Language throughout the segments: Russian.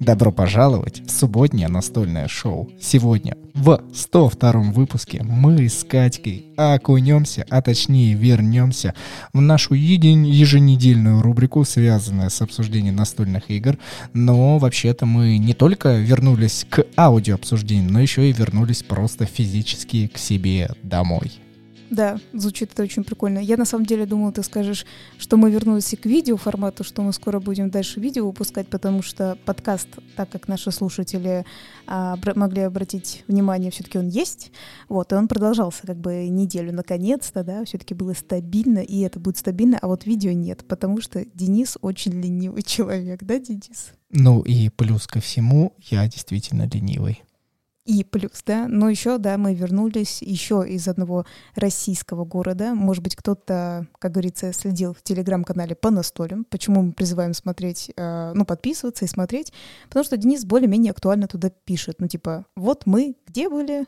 Добро пожаловать в субботнее настольное шоу. Сегодня в 102 выпуске мы с Катькой окунемся, а точнее вернемся в нашу еженедельную рубрику, связанную с обсуждением настольных игр. Но вообще-то мы не только вернулись к аудиообсуждению, но еще и вернулись просто физически к себе домой. Да, звучит это очень прикольно. Я на самом деле думала, ты скажешь, что мы вернулись и к видео формату, что мы скоро будем дальше видео выпускать, потому что подкаст, так как наши слушатели а, могли обратить внимание, все-таки он есть. Вот, и он продолжался как бы неделю наконец-то, да, все-таки было стабильно, и это будет стабильно, а вот видео нет, потому что Денис очень ленивый человек, да, Денис? Ну и плюс ко всему, я действительно ленивый и плюс, да. Но еще, да, мы вернулись еще из одного российского города. Может быть, кто-то, как говорится, следил в телеграм-канале по настолям. Почему мы призываем смотреть, э, ну, подписываться и смотреть? Потому что Денис более-менее актуально туда пишет. Ну, типа, вот мы где были?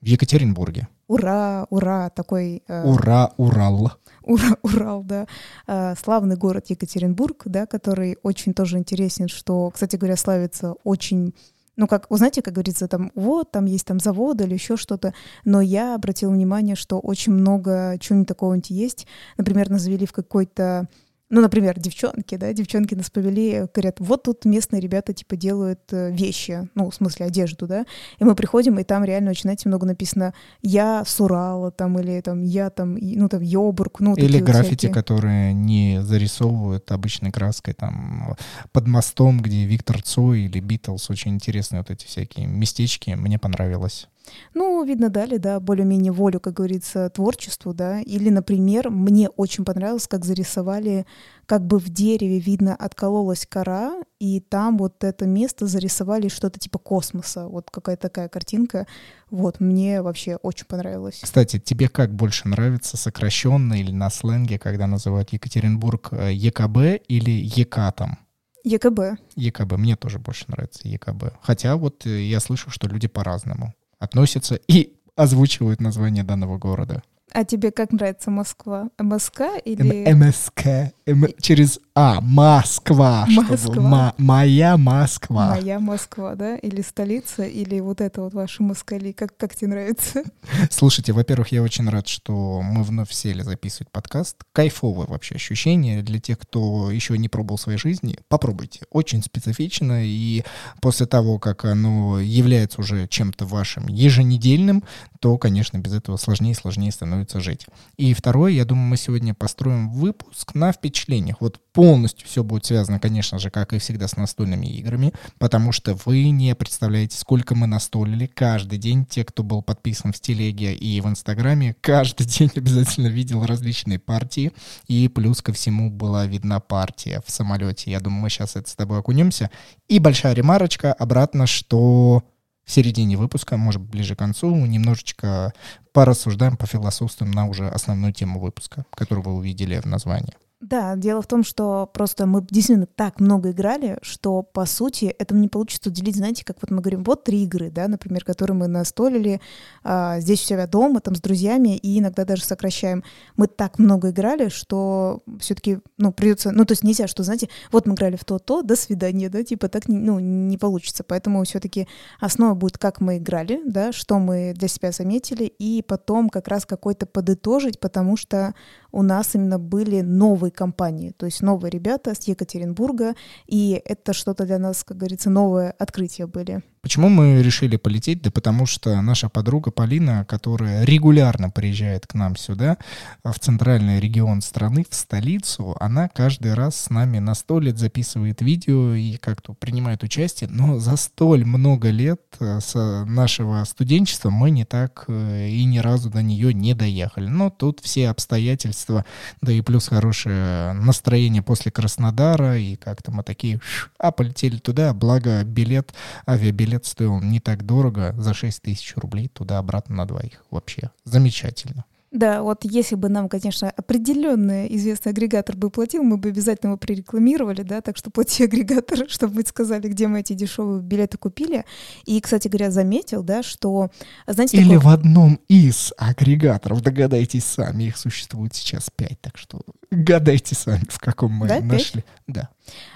В Екатеринбурге. Ура, ура, такой... Э, ура, Урал. Ура, Урал, да. Э, славный город Екатеринбург, да, который очень тоже интересен, что, кстати говоря, славится очень ну, как, вы знаете, как говорится, там, вот, там есть там завод или еще что-то, но я обратила внимание, что очень много чего-нибудь такого-нибудь есть. Например, нас завели в какой-то ну, например, девчонки, да, девчонки нас повели, говорят, вот тут местные ребята, типа, делают э, вещи, ну, в смысле, одежду, да, и мы приходим, и там реально очень, знаете, много написано «я с Урала», там, или там «я там», ну, там, «Йобург», ну, Или граффити, вот которые не зарисовывают обычной краской, там, под мостом, где Виктор Цой или Битлз, очень интересные вот эти всякие местечки, мне понравилось. Ну, видно, дали, да, более-менее волю, как говорится, творчеству, да. Или, например, мне очень понравилось, как зарисовали, как бы в дереве, видно, откололась кора, и там вот это место зарисовали что-то типа космоса. Вот какая-то такая картинка. Вот, мне вообще очень понравилось. Кстати, тебе как больше нравится, сокращенно или на сленге, когда называют Екатеринбург э, ЕКБ или Екатом? ЕКБ. ЕКБ. Мне тоже больше нравится ЕКБ. Хотя вот э, я слышу, что люди по-разному относятся и озвучивают название данного города. А тебе как нравится Москва? МСК или... МСК. М- через А. Москва. Москва. Чтобы, ма- моя Москва. Моя Москва, да? Или столица, или вот это вот ваши москали. Как, как тебе нравится? Слушайте, во-первых, я очень рад, что мы вновь сели записывать подкаст. Кайфовое вообще ощущение для тех, кто еще не пробовал своей жизни. Попробуйте. Очень специфично. И после того, как оно является уже чем-то вашим еженедельным, то, конечно, без этого сложнее и сложнее становится становится жить. И второе, я думаю, мы сегодня построим выпуск на впечатлениях. Вот полностью все будет связано, конечно же, как и всегда, с настольными играми, потому что вы не представляете, сколько мы настолили каждый день. Те, кто был подписан в телеге и в инстаграме, каждый день обязательно видел различные партии. И плюс ко всему была видна партия в самолете. Я думаю, мы сейчас это с тобой окунемся. И большая ремарочка обратно, что в середине выпуска, может, ближе к концу, немножечко порассуждаем, пофилософствуем на уже основную тему выпуска, которую вы увидели в названии. Да, дело в том, что просто мы действительно так много играли, что, по сути, это не получится уделить, знаете, как вот мы говорим, вот три игры, да, например, которые мы настолили а, здесь у себя дома, там, с друзьями, и иногда даже сокращаем. Мы так много играли, что все-таки, ну, придется, ну, то есть нельзя, что, знаете, вот мы играли в то-то, до свидания, да, типа так, ну, не получится. Поэтому все-таки основа будет, как мы играли, да, что мы для себя заметили, и потом как раз какой-то подытожить, потому что у нас именно были новые компании, то есть новые ребята с Екатеринбурга, и это что-то для нас, как говорится, новое открытие были. Почему мы решили полететь? Да потому что наша подруга Полина, которая регулярно приезжает к нам сюда, в центральный регион страны, в столицу, она каждый раз с нами настолит, записывает видео и как-то принимает участие, но за столь много лет э, с нашего студенчества мы не так э, и ни разу до нее не доехали. Но тут все обстоятельства, да и плюс хорошее настроение после Краснодара, и как-то мы такие, а полетели туда, благо билет, авиабилет билет стоил не так дорого, за 6 тысяч рублей туда-обратно на двоих. Вообще замечательно. Да, вот если бы нам, конечно, определенный известный агрегатор бы платил, мы бы обязательно его прорекламировали, да, так что плати агрегатор, чтобы мы сказали, где мы эти дешевые билеты купили. И, кстати говоря, заметил, да, что, знаете, Или такое- в одном из агрегаторов, догадайтесь сами, их существует сейчас пять, так что гадайте сами, в каком мы Да, пять? нашли. Да.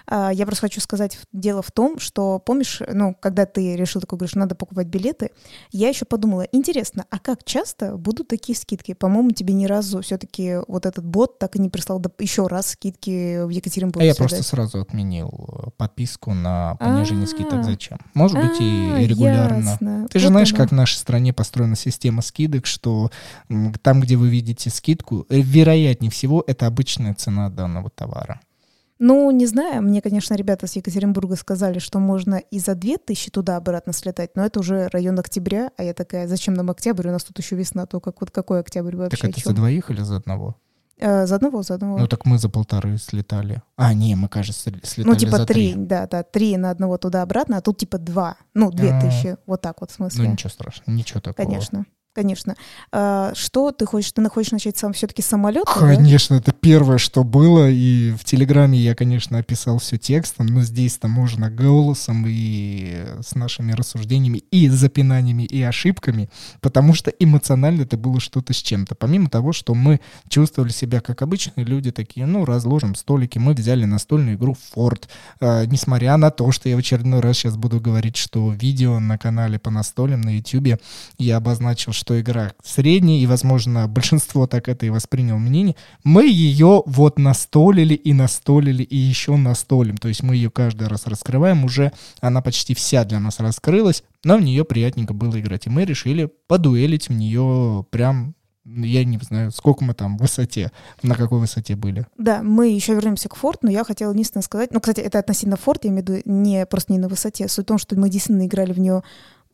А, Я просто хочу сказать, дело в том, что, помнишь, ну, когда ты решил такой, говоришь, надо покупать билеты, я еще подумала, интересно, а как часто будут такие скидки? По-моему, тебе ни разу все-таки вот этот бот так и не прислал еще раз скидки в Екатеринбурге. А я просто сразу отменил э, подписку на понижение скидок. А. Зачем? Может быть, А, и регулярно. ясно. Ты же знаешь, как в нашей стране построена система скидок, что там, где вы видите скидку, э, вероятнее всего, это обычная цена данного товара. Ну, не знаю, мне, конечно, ребята с Екатеринбурга сказали, что можно и за 2000 туда-обратно слетать, но это уже район октября, а я такая, зачем нам октябрь, у нас тут еще весна, только вот какой октябрь вообще? Так это за двоих или за одного? Э, за одного, за одного. Ну так мы за полторы слетали. А, не, мы, кажется, слетали Ну, типа за три, три. да, да, три на одного туда-обратно, а тут типа два, ну, две А. тысячи, вот так вот в Ну смысле. ничего страшного, ничего такого. Конечно, конечно. А, что ты хочешь, ты хочешь начать сам все-таки с самолета? да? Конечно, это первое, что было, и в Телеграме я, конечно, описал все текстом, но здесь-то можно голосом и с нашими рассуждениями, и запинаниями, и ошибками, потому что эмоционально это было что-то с чем-то. Помимо того, что мы чувствовали себя как обычные люди, такие, ну, разложим столики, мы взяли настольную игру Форд, несмотря на то, что я в очередной раз сейчас буду говорить, что видео на канале по настолям на YouTube я обозначил, что игра средняя, и, возможно, большинство так это и воспринял мнение, мы ее вот настолили и настолили и еще настолим. То есть мы ее каждый раз раскрываем, уже она почти вся для нас раскрылась, но в нее приятненько было играть. И мы решили подуэлить в нее прям я не знаю, сколько мы там в высоте, на какой высоте были. Да, мы еще вернемся к Форт, но я хотела единственное сказать, ну, кстати, это относительно Форт, я имею в виду не просто не на высоте, суть в том, что мы действительно играли в нее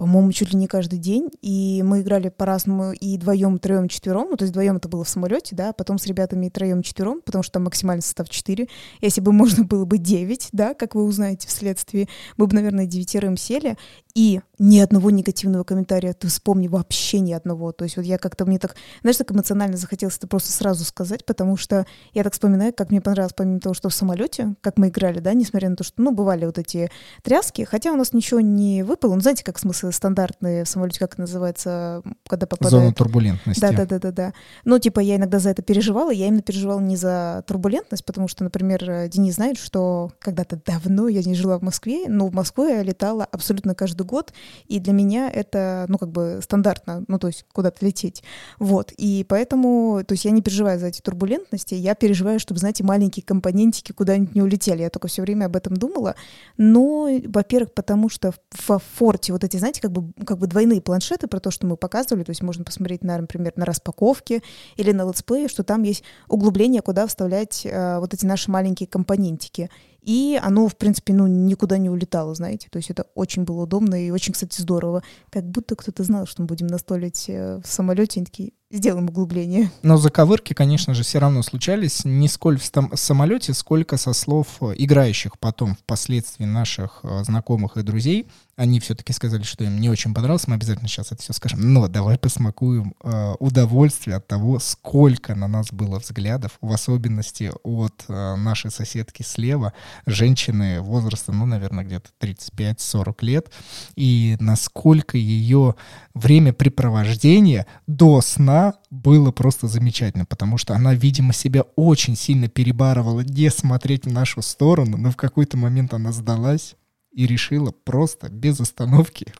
по-моему, чуть ли не каждый день, и мы играли по-разному и вдвоем, троем, четвером, ну, то есть вдвоем это было в самолете, да, а потом с ребятами троем, четвером, потому что там максимальный состав 4. Если бы можно было бы 9, да, как вы узнаете вследствие, мы бы, наверное, девятерым сели, и ни одного негативного комментария, ты вспомни, вообще ни одного. То есть вот я как-то, мне так, знаешь, так эмоционально захотелось это просто сразу сказать, потому что я так вспоминаю, как мне понравилось, помимо того, что в самолете, как мы играли, да, несмотря на то, что, ну, бывали вот эти тряски, хотя у нас ничего не выпало, ну, знаете, как смысл стандартные в самолете, как это называется, когда попадают... Зона турбулентности. Да, да, да, да, да. Ну, типа, я иногда за это переживала. Я именно переживала не за турбулентность, потому что, например, Денис знает, что когда-то давно я не жила в Москве, но в Москву я летала абсолютно каждый год, и для меня это, ну, как бы стандартно, ну, то есть куда-то лететь. Вот, и поэтому, то есть я не переживаю за эти турбулентности, я переживаю, чтобы, знаете, маленькие компонентики куда-нибудь не улетели. Я только все время об этом думала. Но, во-первых, потому что в форте вот эти, знаете, как бы, как бы двойные планшеты про то, что мы показывали, то есть можно посмотреть, на, например, на распаковке или на летсплее, что там есть углубление, куда вставлять э, вот эти наши маленькие компонентики. И оно, в принципе, ну, никуда не улетало, знаете. То есть это очень было удобно и очень, кстати, здорово. Как будто кто-то знал, что мы будем настолить э, в самолете, они такие, сделаем углубление. Но заковырки, конечно же, все равно случались не сколь в самолете, сколько со слов э, играющих потом впоследствии наших э, знакомых и друзей. Они все-таки сказали, что им не очень понравилось. Мы обязательно сейчас это все скажем. Но давай посмакуем э, удовольствие от того, сколько на нас было взглядов, в особенности от нашей соседки слева, женщины возраста, ну, наверное, где-то 35-40 лет, и насколько ее времяпрепровождение до сна было просто замечательно, потому что она, видимо, себя очень сильно перебарывала не смотреть в нашу сторону, но в какой-то момент она сдалась и решила просто без остановки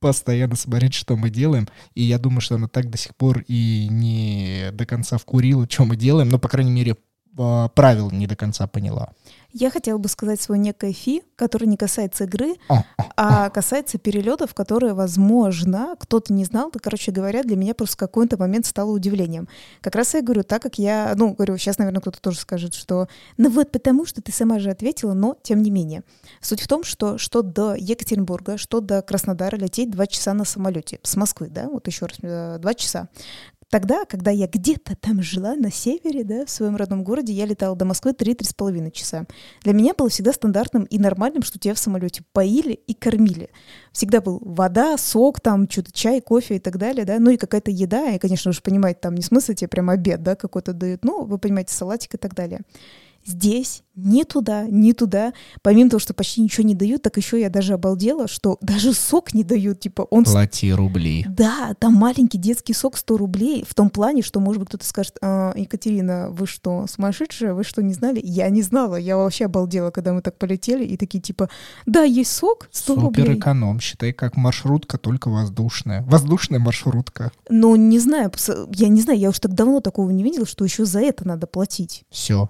постоянно смотреть, что мы делаем. И я думаю, что она так до сих пор и не до конца вкурила, что мы делаем, но, по крайней мере, а, правил не до конца поняла. Я хотела бы сказать свой некое фи, который не касается игры, а касается перелетов, которые, возможно, кто-то не знал, то, короче говоря, для меня просто в какой-то момент стало удивлением. Как раз я говорю, так как я, ну, говорю, сейчас, наверное, кто-то тоже скажет, что, ну вот потому, что ты сама же ответила, но тем не менее. Суть в том, что что до Екатеринбурга, что до Краснодара лететь два часа на самолете с Москвы, да, вот еще раз, э, два часа. Тогда, когда я где-то там жила на севере, да, в своем родном городе, я летала до Москвы 3-3,5 часа. Для меня было всегда стандартным и нормальным, что тебя в самолете поили и кормили. Всегда был вода, сок, там что-то чай, кофе и так далее, да, ну и какая-то еда, и, конечно, же, понимаете, там не смысл тебе прям обед, да, какой-то дают, ну, вы понимаете, салатик и так далее. Здесь ни туда, ни туда. Помимо того, что почти ничего не дают, так еще я даже обалдела, что даже сок не дают. Типа он... Плати рубли. Да, там маленький детский сок 100 рублей. В том плане, что, может быть, кто-то скажет, а, Екатерина, вы что, сумасшедшая? Вы что, не знали? Я не знала. Я вообще обалдела, когда мы так полетели. И такие типа, да, есть сок 100 Супер рублей. эконом. Считай, как маршрутка, только воздушная. Воздушная маршрутка. Ну, не знаю, я не знаю, я уж так давно такого не видела, что еще за это надо платить. Все.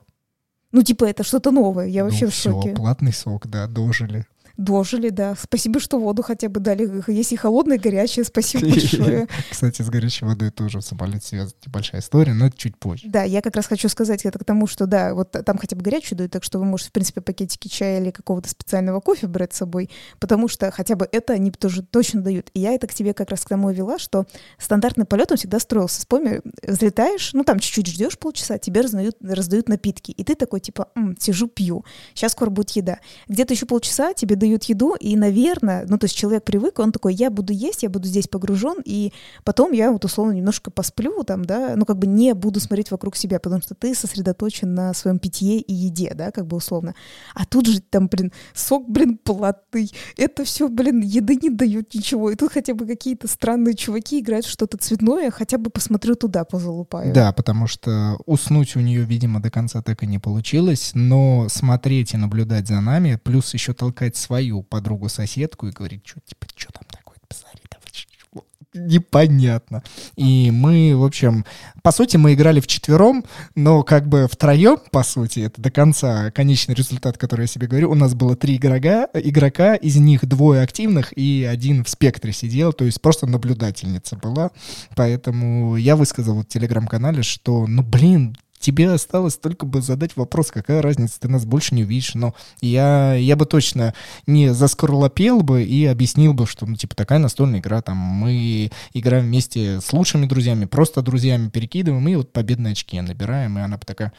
Ну, типа, это что-то новое. Я вообще ну, в шоке. Все, платный сок, да, дожили. Дожили, да. Спасибо, что воду хотя бы дали. Есть и холодная, горячая. Спасибо большое. Кстати, с горячей водой тоже в самолете связана небольшая история, но это чуть позже. Да, я как раз хочу сказать это к тому, что да, вот там хотя бы горячую дают, так что вы можете, в принципе, пакетики чая или какого-то специального кофе брать с собой, потому что хотя бы это они тоже точно дают. И я это к тебе как раз к тому и вела, что стандартный полет он всегда строился. Вспомни, взлетаешь, ну там чуть-чуть ждешь полчаса, тебе раздают, раздают напитки, и ты такой типа, сижу, пью, сейчас скоро будет еда. Где-то еще полчаса тебе дают дают еду, и, наверное, ну, то есть человек привык, он такой, я буду есть, я буду здесь погружен, и потом я вот условно немножко посплю там, да, ну, как бы не буду смотреть вокруг себя, потому что ты сосредоточен на своем питье и еде, да, как бы условно. А тут же там, блин, сок, блин, платный, это все, блин, еды не дают ничего, и тут хотя бы какие-то странные чуваки играют что-то цветное, хотя бы посмотрю туда, позалупаю. Да, потому что уснуть у нее, видимо, до конца так и не получилось, но смотреть и наблюдать за нами, плюс еще толкать свои свою подругу-соседку и говорит, что, типа, что там такое, посмотри, там, непонятно. И мы, в общем, по сути, мы играли в четвером, но как бы втроем, по сути, это до конца конечный результат, который я себе говорю. У нас было три игрока, игрока, из них двое активных и один в спектре сидел, то есть просто наблюдательница была. Поэтому я высказал в телеграм-канале, что, ну, блин, тебе осталось только бы задать вопрос, какая разница, ты нас больше не увидишь. Но я, я бы точно не заскорлопел бы и объяснил бы, что, ну, типа, такая настольная игра, там, мы играем вместе с лучшими друзьями, просто друзьями перекидываем, и вот победные очки набираем, и она бы такая,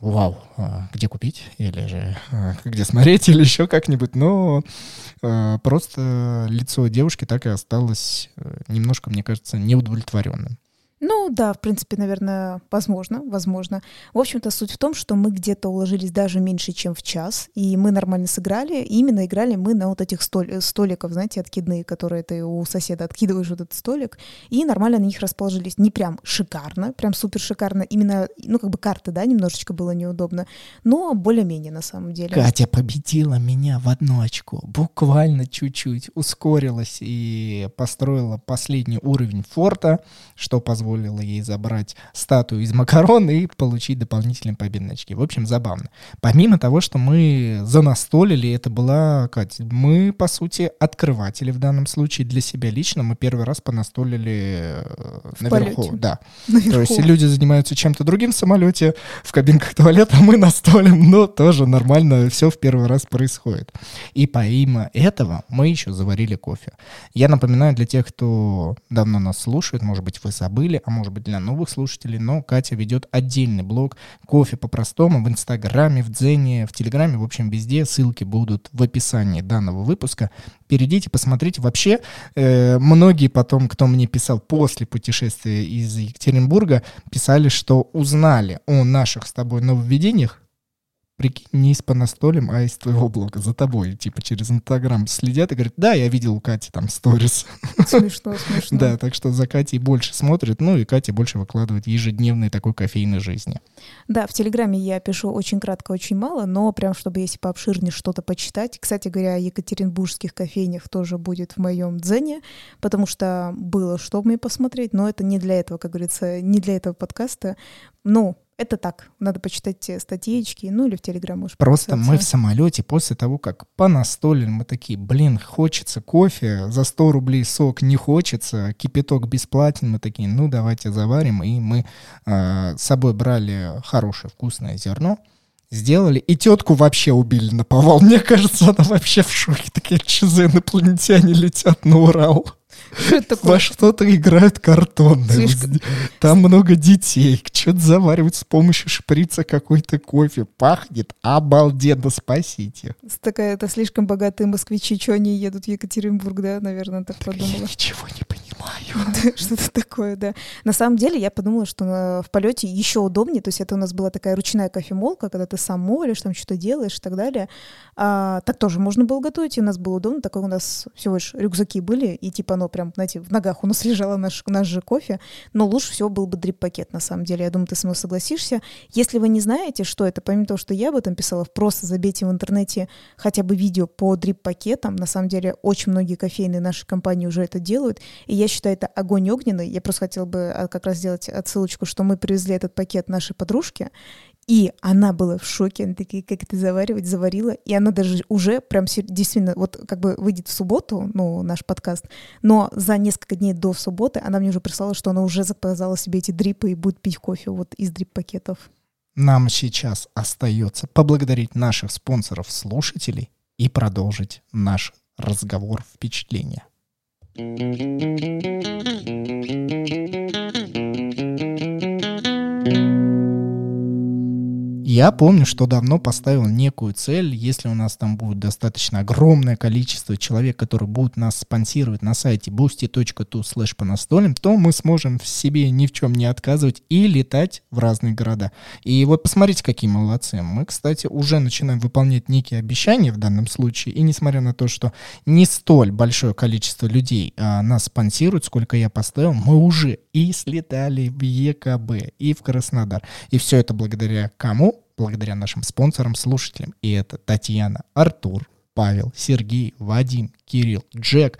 вау, а где купить, или же а, где смотреть, или еще как-нибудь, но а, просто лицо девушки так и осталось э, немножко, мне кажется, неудовлетворенным. Ну да, в принципе, наверное, возможно, возможно. В общем-то, суть в том, что мы где-то уложились даже меньше, чем в час, и мы нормально сыграли. И именно играли мы на вот этих столь, столиков, знаете, откидные, которые ты у соседа откидываешь вот этот столик, и нормально на них расположились. Не прям шикарно, прям супер шикарно. Именно, ну как бы карты, да, немножечко было неудобно, но более-менее на самом деле. Катя победила меня в одну очко, буквально чуть-чуть ускорилась и построила последний уровень форта, что позволило позволило ей забрать статую из макарон и получить дополнительные победные очки. В общем, забавно. Помимо того, что мы занастолили, это была, Катя, мы, по сути, открыватели в данном случае для себя лично. Мы первый раз понастолили э, в наверху. Полете. Да. Наверху. То есть люди занимаются чем-то другим в самолете, в кабинках туалета мы настолим, но тоже нормально все в первый раз происходит. И помимо этого мы еще заварили кофе. Я напоминаю для тех, кто давно нас слушает, может быть, вы забыли, а может быть для новых слушателей, но Катя ведет отдельный блог «Кофе по-простому» в Инстаграме, в Дзене, в Телеграме, в общем, везде. Ссылки будут в описании данного выпуска. Перейдите, посмотрите. Вообще, э, многие потом, кто мне писал после путешествия из Екатеринбурга, писали, что узнали о наших с тобой нововведениях Прикинь, не из по настолям, а из твоего блога, за тобой, типа через Инстаграм следят и говорят, да, я видел у Кати там сторис. Смешно, смешно. Да, так что за Катей больше смотрят, ну и Катя больше выкладывает ежедневной такой кофейной жизни. Да, в Телеграме я пишу очень кратко, очень мало, но прям, чтобы если пообширнее что-то почитать. Кстати говоря, о екатеринбургских кофейнях тоже будет в моем дзене, потому что было что мне посмотреть, но это не для этого, как говорится, не для этого подкаста. Ну, это так, надо почитать статьечки, ну или в Телеграм можешь Просто мы в самолете после того, как понастолили, мы такие, блин, хочется кофе, за 100 рублей сок не хочется, кипяток бесплатен, мы такие, ну давайте заварим, и мы э, с собой брали хорошее вкусное зерно, сделали, и тетку вообще убили на повал. Мне кажется, она вообще в шоке. Такие, что за инопланетяне летят на Урал? Что это такое? Во что-то играют картонные. Слишком- Там много детей. Что-то заваривают с помощью шприца какой-то кофе. Пахнет обалденно. Спасите. Такая, это слишком богатые москвичи, что они едут в Екатеринбург, да, наверное, так Я подумала. ничего не понимаю. Что-то такое, да. На самом деле, я подумала, что на- в полете еще удобнее. То есть это у нас была такая ручная кофемолка, когда ты сам молишь, там что-то делаешь и так далее. А, так тоже можно было готовить, и у нас было удобно. Такое у нас всего лишь рюкзаки были, и типа оно прям, знаете, в ногах у нас лежало наш, наш же кофе. Но лучше всего был бы дрип-пакет, на самом деле. Я думаю, ты со мной согласишься. Если вы не знаете, что это, помимо того, что я об этом писала, просто забейте в интернете хотя бы видео по дрип-пакетам. На самом деле, очень многие кофейные нашей компании уже это делают. И я считаю, это огонь огненный. Я просто хотела бы а, как раз сделать отсылочку, что мы привезли этот пакет нашей подружке, и она была в шоке, она такие, как это заваривать, заварила, и она даже уже прям действительно, вот как бы выйдет в субботу, ну, наш подкаст, но за несколько дней до субботы она мне уже прислала, что она уже заказала себе эти дрипы и будет пить кофе вот из дрип-пакетов. Нам сейчас остается поблагодарить наших спонсоров-слушателей и продолжить наш разговор впечатления. Я помню, что давно поставил некую цель, если у нас там будет достаточно огромное количество человек, которые будут нас спонсировать на сайте boosty.tu slash по настолям, то мы сможем в себе ни в чем не отказывать и летать в разные города. И вот посмотрите, какие молодцы. Мы, кстати, уже начинаем выполнять некие обещания в данном случае, и несмотря на то, что не столь большое количество людей а, нас спонсируют, сколько я поставил, мы уже и слетали в ЕКБ, и в Краснодар. И все это благодаря кому? Благодаря нашим спонсорам, слушателям. И это Татьяна, Артур, Павел, Сергей, Вадим, Кирилл, Джек,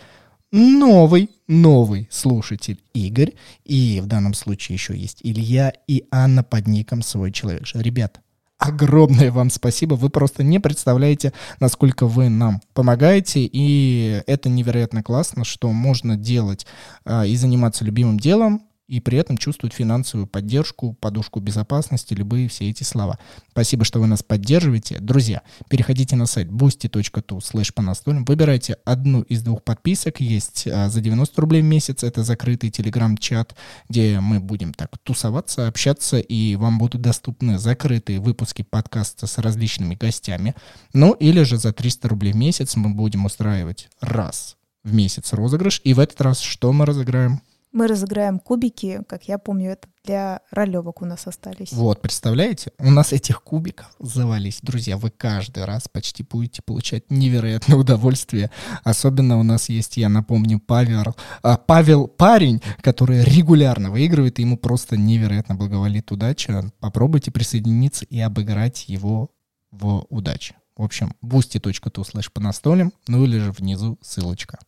новый, новый слушатель Игорь. И в данном случае еще есть Илья и Анна под ником «Свой человек». Ребят, огромное вам спасибо. Вы просто не представляете, насколько вы нам помогаете. И это невероятно классно, что можно делать а, и заниматься любимым делом, и при этом чувствовать финансовую поддержку, подушку безопасности, любые все эти слова. Спасибо, что вы нас поддерживаете. Друзья, переходите на сайт boosty.tu slash выбирайте одну из двух подписок. Есть а, за 90 рублей в месяц, это закрытый телеграм-чат, где мы будем так тусоваться, общаться, и вам будут доступны закрытые выпуски подкаста с различными гостями. Ну, или же за 300 рублей в месяц мы будем устраивать раз в месяц розыгрыш. И в этот раз что мы разыграем? Мы разыграем кубики, как я помню, это для ролевок у нас остались. Вот, представляете? У нас этих кубиков завались. Друзья, вы каждый раз почти будете получать невероятное удовольствие. Особенно у нас есть, я напомню, Павел, а, Павел парень, который регулярно выигрывает, и ему просто невероятно благоволит удача. Попробуйте присоединиться и обыграть его в удаче. В общем, boosty.tu slash по настолям, ну или же внизу ссылочка.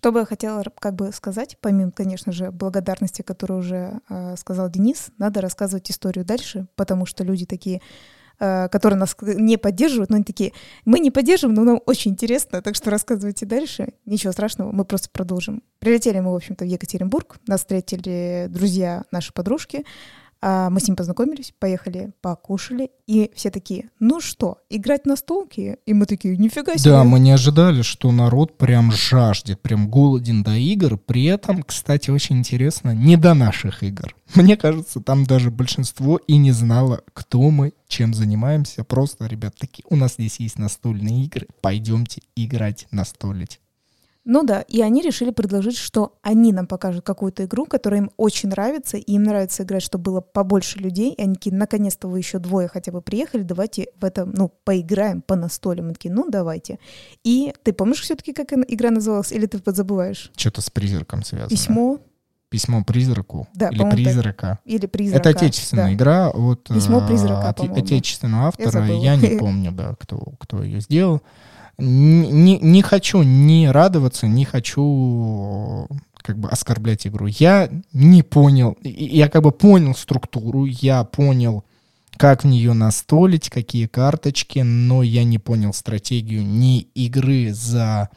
Что бы я хотела как бы сказать, помимо, конечно же, благодарности, которую уже э, сказал Денис, надо рассказывать историю дальше, потому что люди такие, э, которые нас не поддерживают, но они такие, мы не поддерживаем, но нам очень интересно, так что рассказывайте дальше. Ничего страшного, мы просто продолжим. Прилетели мы, в общем-то, в Екатеринбург, нас встретили друзья наши подружки, а мы с ним познакомились, поехали, покушали, и все такие, ну что, играть на столке? И мы такие, нифига себе. Да, мы не ожидали, что народ прям жаждет, прям голоден до игр. При этом, кстати, очень интересно, не до наших игр. Мне кажется, там даже большинство и не знало, кто мы, чем занимаемся. Просто, ребят, такие, у нас здесь есть настольные игры, пойдемте играть настолить. Ну да, и они решили предложить, что они нам покажут какую-то игру, которая им очень нравится, и им нравится играть, чтобы было побольше людей. И они такие, наконец-то вы еще двое хотя бы приехали, давайте в этом, ну, поиграем по настолям. Мы такие, ну, давайте. И ты помнишь все-таки, как игра называлась, или ты подзабываешь? Что-то с призраком связано. Письмо? Письмо призраку Да, или по-моему, так. призрака. Или призрака. Это отечественная да. игра от Письмо э, призрака, от отечественного автора. забыла. Я, не помню, да, кто, кто ее сделал. Не, не, хочу не радоваться, не хочу как бы оскорблять игру. Я не понял, я как бы понял структуру, я понял, как в нее настолить, какие карточки, но я не понял стратегию ни игры за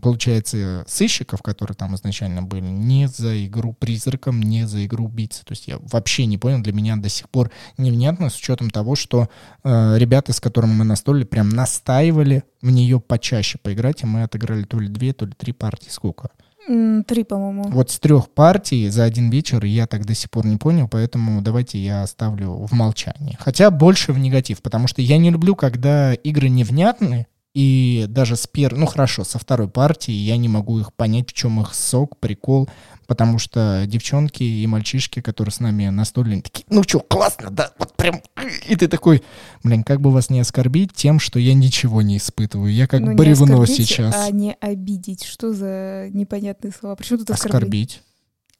получается, сыщиков, которые там изначально были, не за игру призраком, не за игру убийцы. То есть я вообще не понял, для меня до сих пор невнятно, с учетом того, что э, ребята, с которыми мы настолили, прям настаивали в нее почаще поиграть, и мы отыграли то ли две, то ли три партии. Сколько? Три, по-моему. Вот с трех партий за один вечер я так до сих пор не понял, поэтому давайте я оставлю в молчании. Хотя больше в негатив, потому что я не люблю, когда игры невнятны, и даже с первой, ну хорошо, со второй партии я не могу их понять, в чем их сок, прикол, потому что девчонки и мальчишки, которые с нами настольные, такие, ну что, классно, да, вот прям, и ты такой, блин, как бы вас не оскорбить тем, что я ничего не испытываю, я как ну, бревно сейчас. а не обидеть, что за непонятные слова, почему тут оскорбить?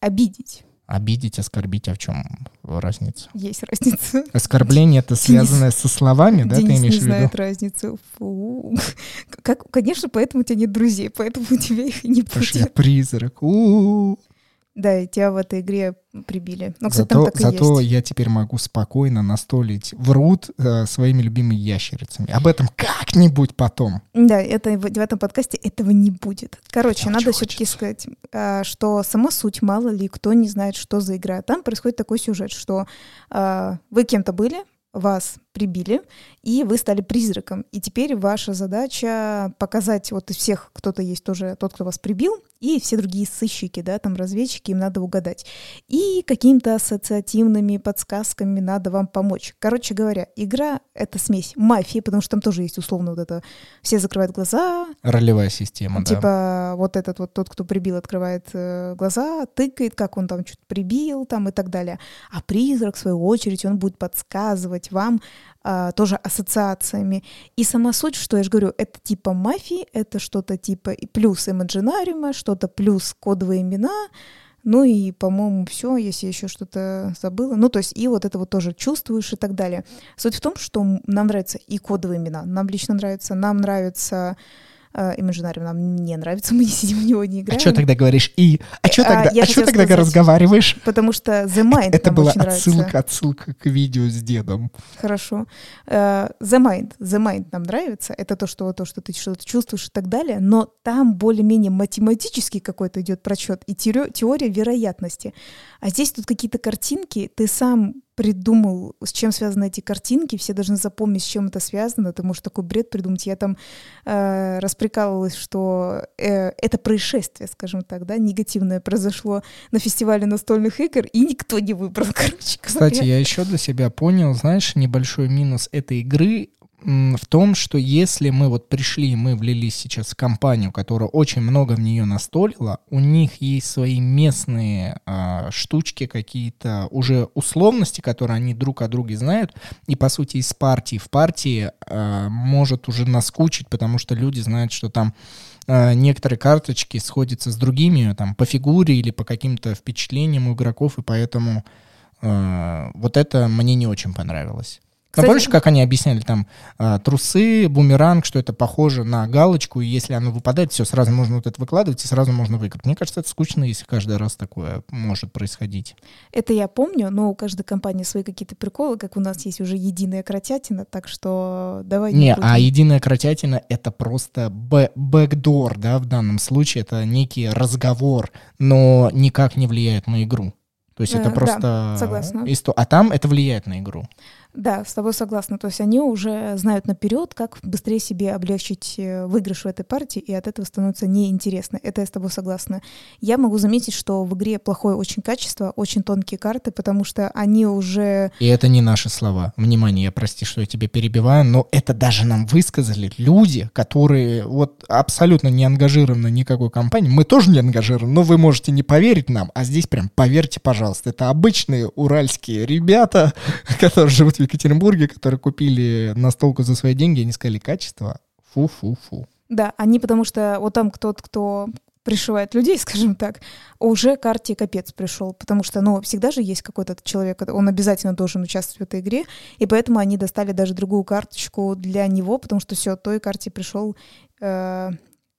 Обидеть. Обидеть, оскорбить, а в чем разница? Есть разница. Оскорбление это связанное со словами, да, Денис ты имеешь не в виду? знает разницу. Фу. Как, конечно, поэтому у тебя нет друзей, поэтому у тебя их и не будет. Потому что я призрак. У-у-у. Да, и тебя в этой игре прибили. Ну, кстати, зато, там так и зато есть. я теперь могу спокойно настолить в рут э, своими любимыми ящерицами. Об этом как-нибудь потом. Да, это в, в этом подкасте этого не будет. Короче, Хотя надо все-таки сказать, э, что сама суть, мало ли кто не знает, что за игра. Там происходит такой сюжет, что э, вы кем-то были, вас прибили, и вы стали призраком. И теперь ваша задача показать вот из всех, кто-то есть тоже тот, кто вас прибил, и все другие сыщики, да, там разведчики, им надо угадать. И какими-то ассоциативными подсказками надо вам помочь. Короче говоря, игра — это смесь мафии, потому что там тоже есть условно вот это «все закрывают глаза». Ролевая система, типа, да. Типа вот этот вот тот, кто прибил, открывает э, глаза, тыкает, как он там что-то прибил там и так далее. А призрак, в свою очередь, он будет подсказывать вам а, тоже ассоциациями. И сама суть, что я же говорю, это типа мафии, это что-то типа и плюс имаджинариума, что-то плюс кодовые имена, ну и, по-моему, все, если еще что-то забыла. Ну, то есть и вот это вот тоже чувствуешь и так далее. Суть в том, что нам нравятся и кодовые имена. Нам лично нравится, нам нравится Imaginarium нам не нравится, мы не сидим в него, не играем. А что тогда говоришь «и»? А что тогда, а, а что тогда сказать, разговариваешь? Потому что The Mind Это была отсылка, нравится. отсылка к видео с дедом. Хорошо. Uh, The Mind, The Mind нам нравится. Это то, что, то, что ты что-то чувствуешь и так далее, но там более-менее математический какой-то идет прочет и теория вероятности. А здесь тут какие-то картинки, ты сам придумал, с чем связаны эти картинки, все должны запомнить, с чем это связано, ты можешь такой бред придумать. Я там э, расприкалывалась, что э, это происшествие, скажем так, да, негативное произошло на фестивале настольных игр, и никто не выбрал, короче Кстати, говоря. я еще для себя понял, знаешь, небольшой минус этой игры в том, что если мы вот пришли, мы влились сейчас в компанию, которая очень много в нее настолила, у них есть свои местные э, штучки какие-то, уже условности, которые они друг о друге знают, и по сути из партии в партии э, может уже наскучить, потому что люди знают, что там э, некоторые карточки сходятся с другими, там по фигуре или по каким-то впечатлениям у игроков, и поэтому э, вот это мне не очень понравилось. Кстати, Но помнишь, как они объясняли там э, трусы, бумеранг, что это похоже на галочку, и если оно выпадает, все, сразу можно вот это выкладывать, и сразу можно выиграть. Мне кажется, это скучно, если каждый раз такое может происходить. Это я помню, но у каждой компании свои какие-то приколы, как у нас есть уже единая кротятина, так что давай не, не будем. а единая кротятина — это просто бэкдор, да, в данном случае, это некий разговор, но никак не влияет на игру. То есть это э, просто... Да, согласна. А там это влияет на игру. Да, с тобой согласна. То есть они уже знают наперед, как быстрее себе облегчить э, выигрыш в этой партии, и от этого становится неинтересно. Это я с тобой согласна. Я могу заметить, что в игре плохое очень качество, очень тонкие карты, потому что они уже... И это не наши слова. Внимание, я прости, что я тебя перебиваю, но это даже нам высказали люди, которые вот абсолютно не ангажированы никакой компании. Мы тоже не ангажированы, но вы можете не поверить нам, а здесь прям поверьте, пожалуйста. Это обычные уральские ребята, которые живут в Екатеринбурге, которые купили настолку за свои деньги, они сказали, качество фу-фу-фу. Да, они потому что вот там кто-то, кто пришивает людей, скажем так, уже карте капец пришел, потому что, ну, всегда же есть какой-то человек, он обязательно должен участвовать в этой игре, и поэтому они достали даже другую карточку для него, потому что все, той карте пришел э,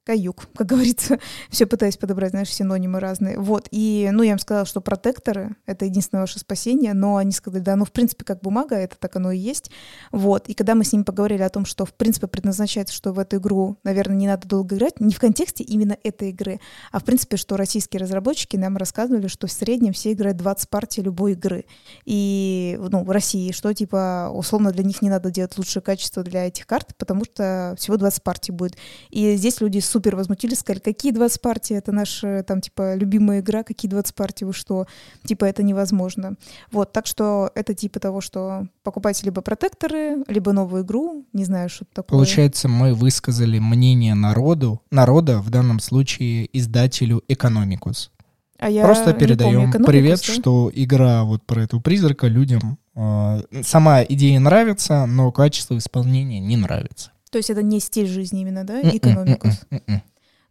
каюк, как говорится, все пытаюсь подобрать, знаешь, синонимы разные. Вот, и, ну, я им сказала, что протекторы — это единственное ваше спасение, но они сказали, да, ну, в принципе, как бумага, это так оно и есть. Вот, и когда мы с ними поговорили о том, что, в принципе, предназначается, что в эту игру, наверное, не надо долго играть, не в контексте именно этой игры, а, в принципе, что российские разработчики нам рассказывали, что в среднем все играют 20 партий любой игры. И, ну, в России, что, типа, условно, для них не надо делать лучшее качество для этих карт, потому что всего 20 партий будет. И здесь люди с супер возмутились, сказали, какие 20 партий, это наша, там, типа, любимая игра, какие 20 партий, вы что? Типа, это невозможно. Вот, так что это типа того, что покупайте либо протекторы, либо новую игру, не знаю, что такое. Получается, мы высказали мнение народу, народа, в данном случае издателю Экономикус. А я Просто передаем помню, привет, да? что игра вот про этого призрака людям э, сама идея нравится, но качество исполнения не нравится. То есть это не стиль жизни именно, да, экономикус.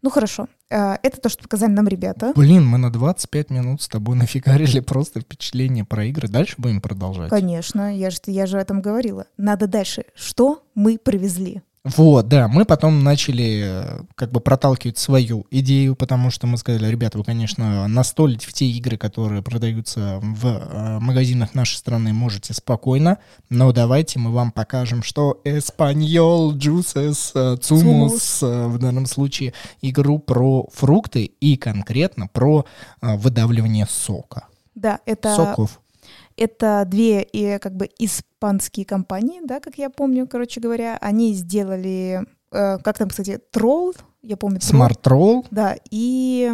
Ну хорошо, А, это то, что показали нам ребята. Блин, мы на 25 минут с тобой нафигарили просто впечатление про игры. Дальше будем продолжать. Конечно, я же, я же о этом говорила. Надо дальше. Что мы привезли? Вот, да, мы потом начали э, как бы проталкивать свою идею, потому что мы сказали, ребята, вы, конечно, настолить в те игры, которые продаются в э, магазинах нашей страны, можете спокойно, но давайте мы вам покажем, что Эспаньол, э, Цумус, в данном случае игру про фрукты и конкретно про э, выдавливание сока. Да, это, Соков. Это две и, как бы испанские компании, да, как я помню, короче говоря. Они сделали, э, как там, кстати, Тролл, я помню. Smart Roll. Да, и,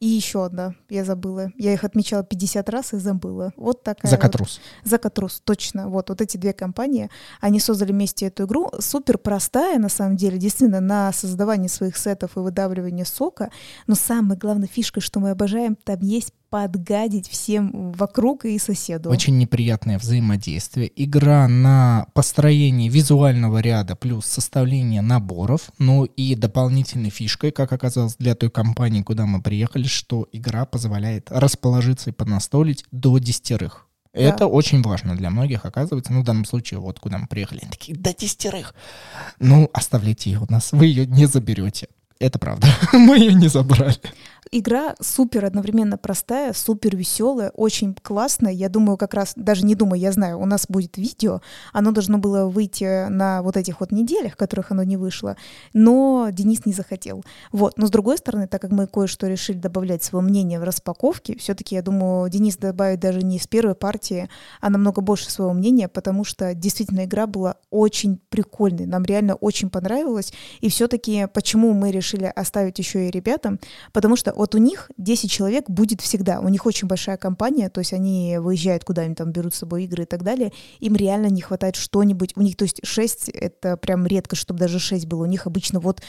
и еще одна, я забыла. Я их отмечала 50 раз и забыла. Вот такая вот- Закатрус. Закатрус, точно. Вот, вот эти две компании, они создали вместе эту игру. Супер простая, на самом деле, действительно, на создавание своих сетов и выдавливание сока. Но самая главная фишка, что мы обожаем, там есть подгадить всем вокруг и соседу. Очень неприятное взаимодействие. Игра на построение визуального ряда плюс составление наборов. Ну и дополнительной фишкой, как оказалось для той компании, куда мы приехали, что игра позволяет расположиться и поднастолить до десятерых. Это очень важно для многих, оказывается. Ну, в данном случае, вот куда мы приехали, они такие, до десятерых. Ну, оставляйте ее у нас, вы ее не заберете. Это правда. Мы ее не забрали. Игра супер одновременно простая, супер веселая, очень классная. Я думаю, как раз, даже не думаю, я знаю, у нас будет видео. Оно должно было выйти на вот этих вот неделях, которых оно не вышло. Но Денис не захотел. Вот. Но с другой стороны, так как мы кое-что решили добавлять свое мнение в распаковке, все-таки, я думаю, Денис добавит даже не с первой партии, а намного больше своего мнения, потому что действительно игра была очень прикольной. Нам реально очень понравилось. И все-таки почему мы решили оставить еще и ребятам? Потому что вот у них 10 человек будет всегда. У них очень большая компания, то есть они выезжают куда-нибудь, там берут с собой игры и так далее. Им реально не хватает что-нибудь. У них, то есть 6 — это прям редко, чтобы даже 6 было. У них обычно вот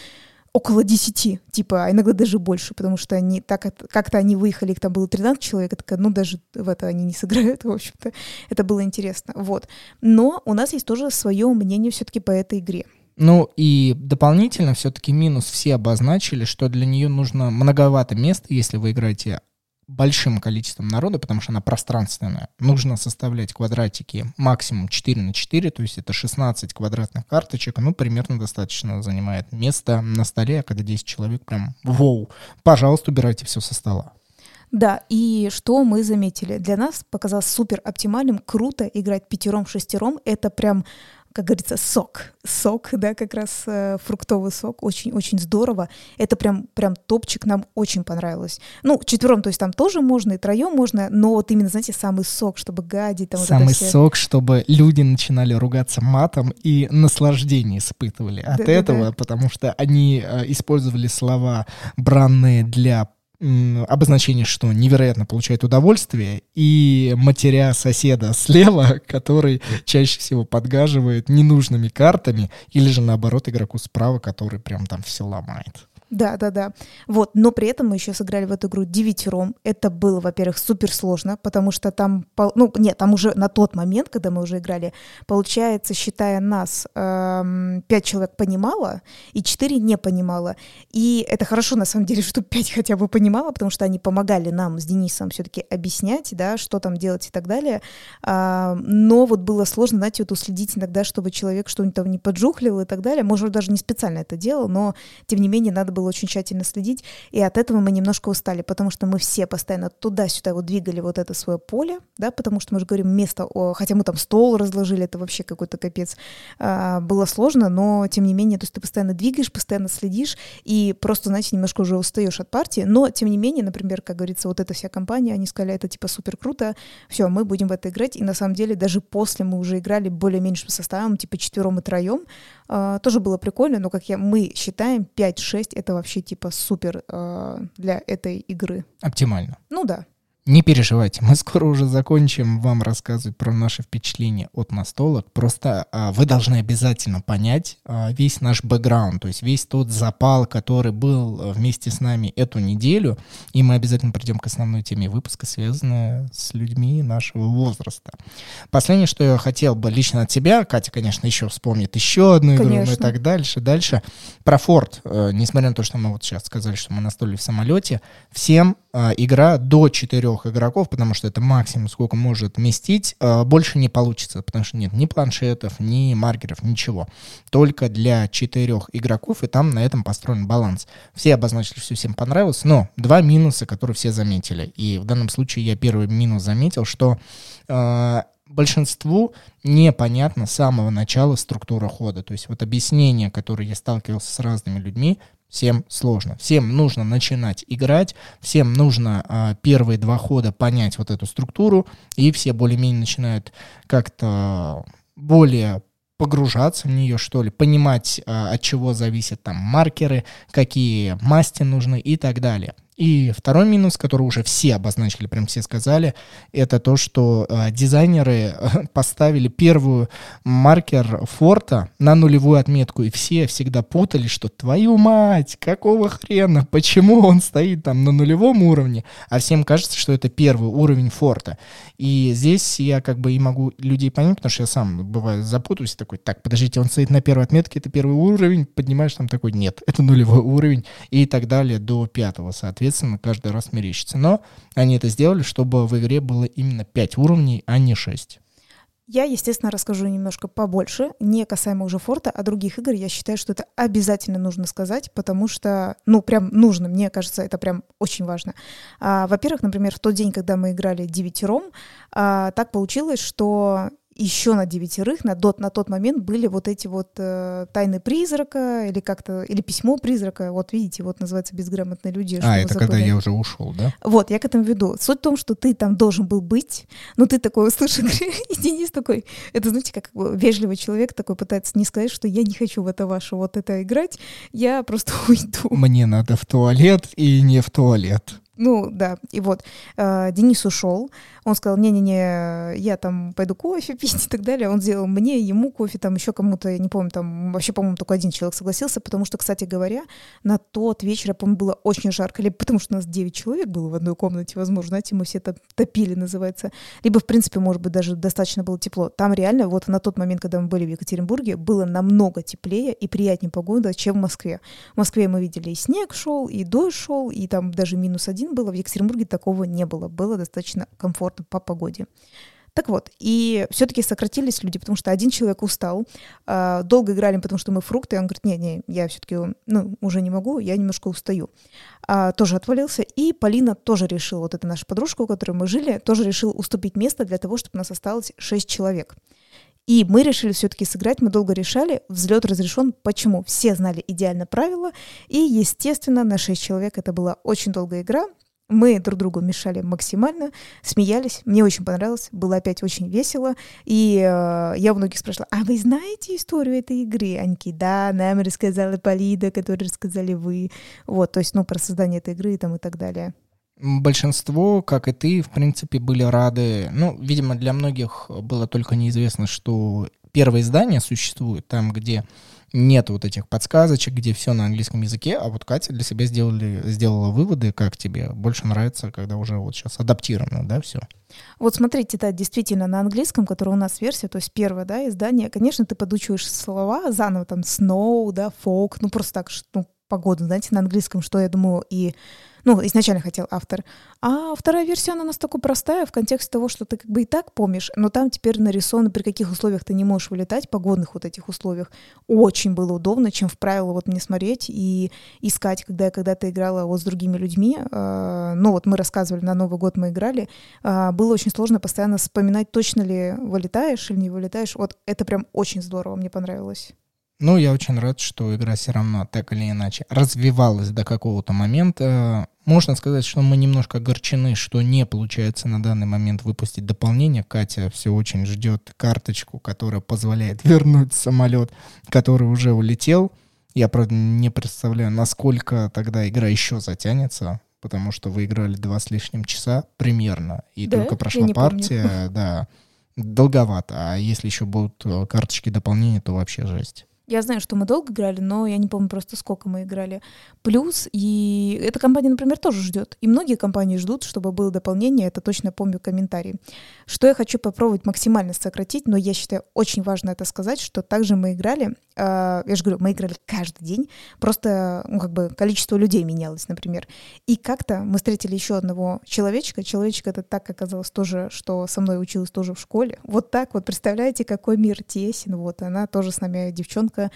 около 10, типа, а иногда даже больше, потому что они так как-то они выехали, их там было 13 человек, я такая, ну даже в это они не сыграют, в общем-то. Это было интересно, вот. Но у нас есть тоже свое мнение все-таки по этой игре. Ну и дополнительно все-таки минус все обозначили, что для нее нужно многовато места, если вы играете большим количеством народа, потому что она пространственная. Нужно составлять квадратики максимум 4 на 4, то есть это 16 квадратных карточек, ну, примерно достаточно занимает места на столе, а когда 10 человек, прям, воу, пожалуйста, убирайте все со стола. Да, и что мы заметили? Для нас показалось супер оптимальным, круто играть пятером-шестером. Это прям, как говорится, сок. Сок, да, как раз э, фруктовый сок. Очень-очень здорово. Это прям, прям топчик, нам очень понравилось. Ну, четвером, то есть там тоже можно, и троем можно, но вот именно, знаете, самый сок, чтобы гадить. Там вот Самый всё. сок, чтобы люди начинали ругаться матом и наслаждение испытывали от Да-да-да. этого, потому что они э, использовали слова бранные для м, обозначения, что невероятно получает удовольствие, и матеря соседа слева, который чаще всего подгаживает ненужными картами, или же наоборот игроку справа, который прям там все ломает. Да, да, да. Вот, но при этом мы еще сыграли в эту игру девятером. Это было, во-первых, супер сложно, потому что там, ну, нет, там уже на тот момент, когда мы уже играли, получается, считая нас, эм, пять человек понимало и четыре не понимало. И это хорошо, на самом деле, что пять хотя бы понимало, потому что они помогали нам с Денисом все-таки объяснять, да, что там делать и так далее. А, но вот было сложно, знаете, вот уследить иногда, чтобы человек что-нибудь там не поджухлил и так далее. Может, даже не специально это делал, но тем не менее надо было очень тщательно следить, и от этого мы немножко устали, потому что мы все постоянно туда-сюда вот двигали вот это свое поле, да, потому что мы же говорим место, хотя мы там стол разложили, это вообще какой-то капец, а, было сложно, но тем не менее, то есть ты постоянно двигаешь, постоянно следишь, и просто, знаете, немножко уже устаешь от партии, но тем не менее, например, как говорится, вот эта вся компания, они сказали, это типа супер круто, все, мы будем в это играть, и на самом деле даже после мы уже играли более меньшим составом, типа четвером и троем, а, тоже было прикольно, но как я, мы считаем 5-6 это вообще типа супер а, для этой игры. Оптимально. Ну да. Не переживайте, мы скоро уже закончим вам рассказывать про наши впечатления от настолок. Просто а, вы должны обязательно понять а, весь наш бэкграунд, то есть весь тот запал, который был а, вместе с нами эту неделю. И мы обязательно придем к основной теме выпуска, связанной с людьми нашего возраста. Последнее, что я хотел бы лично от тебя, Катя, конечно, еще вспомнит еще одну игру конечно. и так дальше. Дальше про Форд. Э, несмотря на то, что мы вот сейчас сказали, что мы настолили в самолете, всем игра до четырех игроков, потому что это максимум, сколько может вместить, а, больше не получится, потому что нет ни планшетов, ни маркеров, ничего. Только для четырех игроков, и там на этом построен баланс. Все обозначили, что всем понравилось, но два минуса, которые все заметили. И в данном случае я первый минус заметил, что э, большинству непонятно с самого начала структура хода. То есть вот объяснение, которое я сталкивался с разными людьми, Всем сложно. Всем нужно начинать играть, всем нужно а, первые два хода понять вот эту структуру, и все более-менее начинают как-то более погружаться в нее, что ли, понимать, а, от чего зависят там маркеры, какие масти нужны и так далее. И второй минус, который уже все обозначили, прям все сказали, это то, что э, дизайнеры э, поставили первую маркер форта на нулевую отметку, и все всегда путали, что твою мать, какого хрена, почему он стоит там на нулевом уровне, а всем кажется, что это первый уровень форта. И здесь я как бы и могу людей понять, потому что я сам бываю запутаюсь, такой, так, подождите, он стоит на первой отметке, это первый уровень, поднимаешь там такой, нет, это нулевой уровень, и так далее до пятого, соответственно соответственно, каждый раз мерещится. Но они это сделали, чтобы в игре было именно 5 уровней, а не 6. Я, естественно, расскажу немножко побольше, не касаемо уже форта, а других игр. Я считаю, что это обязательно нужно сказать, потому что, ну, прям нужно, мне кажется, это прям очень важно. А, во-первых, например, в тот день, когда мы играли девятером, а, так получилось, что еще на девятерых на, тот, на тот момент были вот эти вот э, тайны призрака или как-то, или письмо призрака, вот видите, вот называется безграмотные люди. А, это когда я уже ушел, да? Вот, я к этому веду. Суть в том, что ты там должен был быть, но ты такой услышал, и Денис такой, это знаете, как вежливый человек такой пытается не сказать, что я не хочу в это ваше вот это играть, я просто уйду. Мне надо в туалет и не в туалет. Ну, да, и вот э, Денис ушел, он сказал, не-не-не, я там пойду кофе пить и так далее. Он сделал мне, ему кофе, там еще кому-то, я не помню, там вообще, по-моему, только один человек согласился, потому что, кстати говоря, на тот вечер, я помню, было очень жарко, либо потому что у нас 9 человек было в одной комнате, возможно, знаете, мы все это топили, называется, либо, в принципе, может быть, даже достаточно было тепло. Там реально, вот на тот момент, когда мы были в Екатеринбурге, было намного теплее и приятнее погода, чем в Москве. В Москве мы видели и снег шел, и дождь шел, и там даже минус один один было, в Екатеринбурге такого не было. Было достаточно комфортно по погоде. Так вот, и все-таки сократились люди, потому что один человек устал, э, долго играли, потому что мы фрукты, он говорит, не-не, я все-таки, ну, уже не могу, я немножко устаю. А, тоже отвалился, и Полина тоже решила, вот эта наша подружка, у которой мы жили, тоже решила уступить место для того, чтобы у нас осталось 6 человек. И мы решили все-таки сыграть, мы долго решали, взлет разрешен. Почему? Все знали идеально правила, и, естественно, на 6 человек это была очень долгая игра, мы друг другу мешали максимально, смеялись, мне очень понравилось, было опять очень весело, и э, я у многих спрашивала, а вы знаете историю этой игры? Они да, нам рассказала Полида, которую рассказали вы, вот, то есть, ну, про создание этой игры там и так далее. Большинство, как и ты, в принципе, были рады. Ну, видимо, для многих было только неизвестно, что первое издание существует, там, где нет вот этих подсказочек, где все на английском языке, а вот Катя для себя сделали, сделала выводы, как тебе больше нравится, когда уже вот сейчас адаптировано, да, все. Вот смотрите, да, действительно, на английском, который у нас версия, то есть первое, да, издание, конечно, ты подучиваешь слова заново, там, snow, да, folk, ну, просто так, ну, погоду, знаете, на английском, что я думаю, и ну, изначально хотел автор. А вторая версия, она настолько простая в контексте того, что ты как бы и так помнишь, но там теперь нарисовано, при каких условиях ты не можешь вылетать, погодных вот этих условиях. Очень было удобно, чем в правило вот мне смотреть и искать, когда я когда-то играла вот с другими людьми. Э, ну, вот мы рассказывали, на Новый год мы играли. Э, было очень сложно постоянно вспоминать, точно ли вылетаешь или не вылетаешь. Вот это прям очень здорово, мне понравилось. Ну, я очень рад, что игра все равно так или иначе развивалась до какого-то момента. Можно сказать, что мы немножко огорчены, что не получается на данный момент выпустить дополнение. Катя все очень ждет карточку, которая позволяет вернуть самолет, который уже улетел. Я, правда, не представляю, насколько тогда игра еще затянется, потому что вы играли два с лишним часа примерно, и да? только прошла партия, помню. да, долговато. А если еще будут э, карточки дополнения, то вообще жесть. Я знаю, что мы долго играли, но я не помню просто сколько мы играли. Плюс, и эта компания, например, тоже ждет. И многие компании ждут, чтобы было дополнение, это точно помню комментарии. Что я хочу попробовать максимально сократить, но я считаю очень важно это сказать, что также мы играли, э, я же говорю, мы играли каждый день, просто ну, как бы количество людей менялось, например. И как-то мы встретили еще одного человечка. Человечек это так оказалось тоже, что со мной училась тоже в школе. Вот так вот, представляете, какой мир тесен. Вот она тоже с нами девчонка девчонка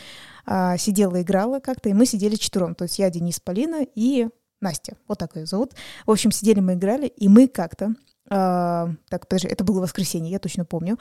а, сидела, играла как-то, и мы сидели четвером. То есть я, Денис, Полина и Настя. Вот так ее зовут. В общем, сидели мы играли, и мы как-то... А, так, подожди, это было воскресенье, я точно помню.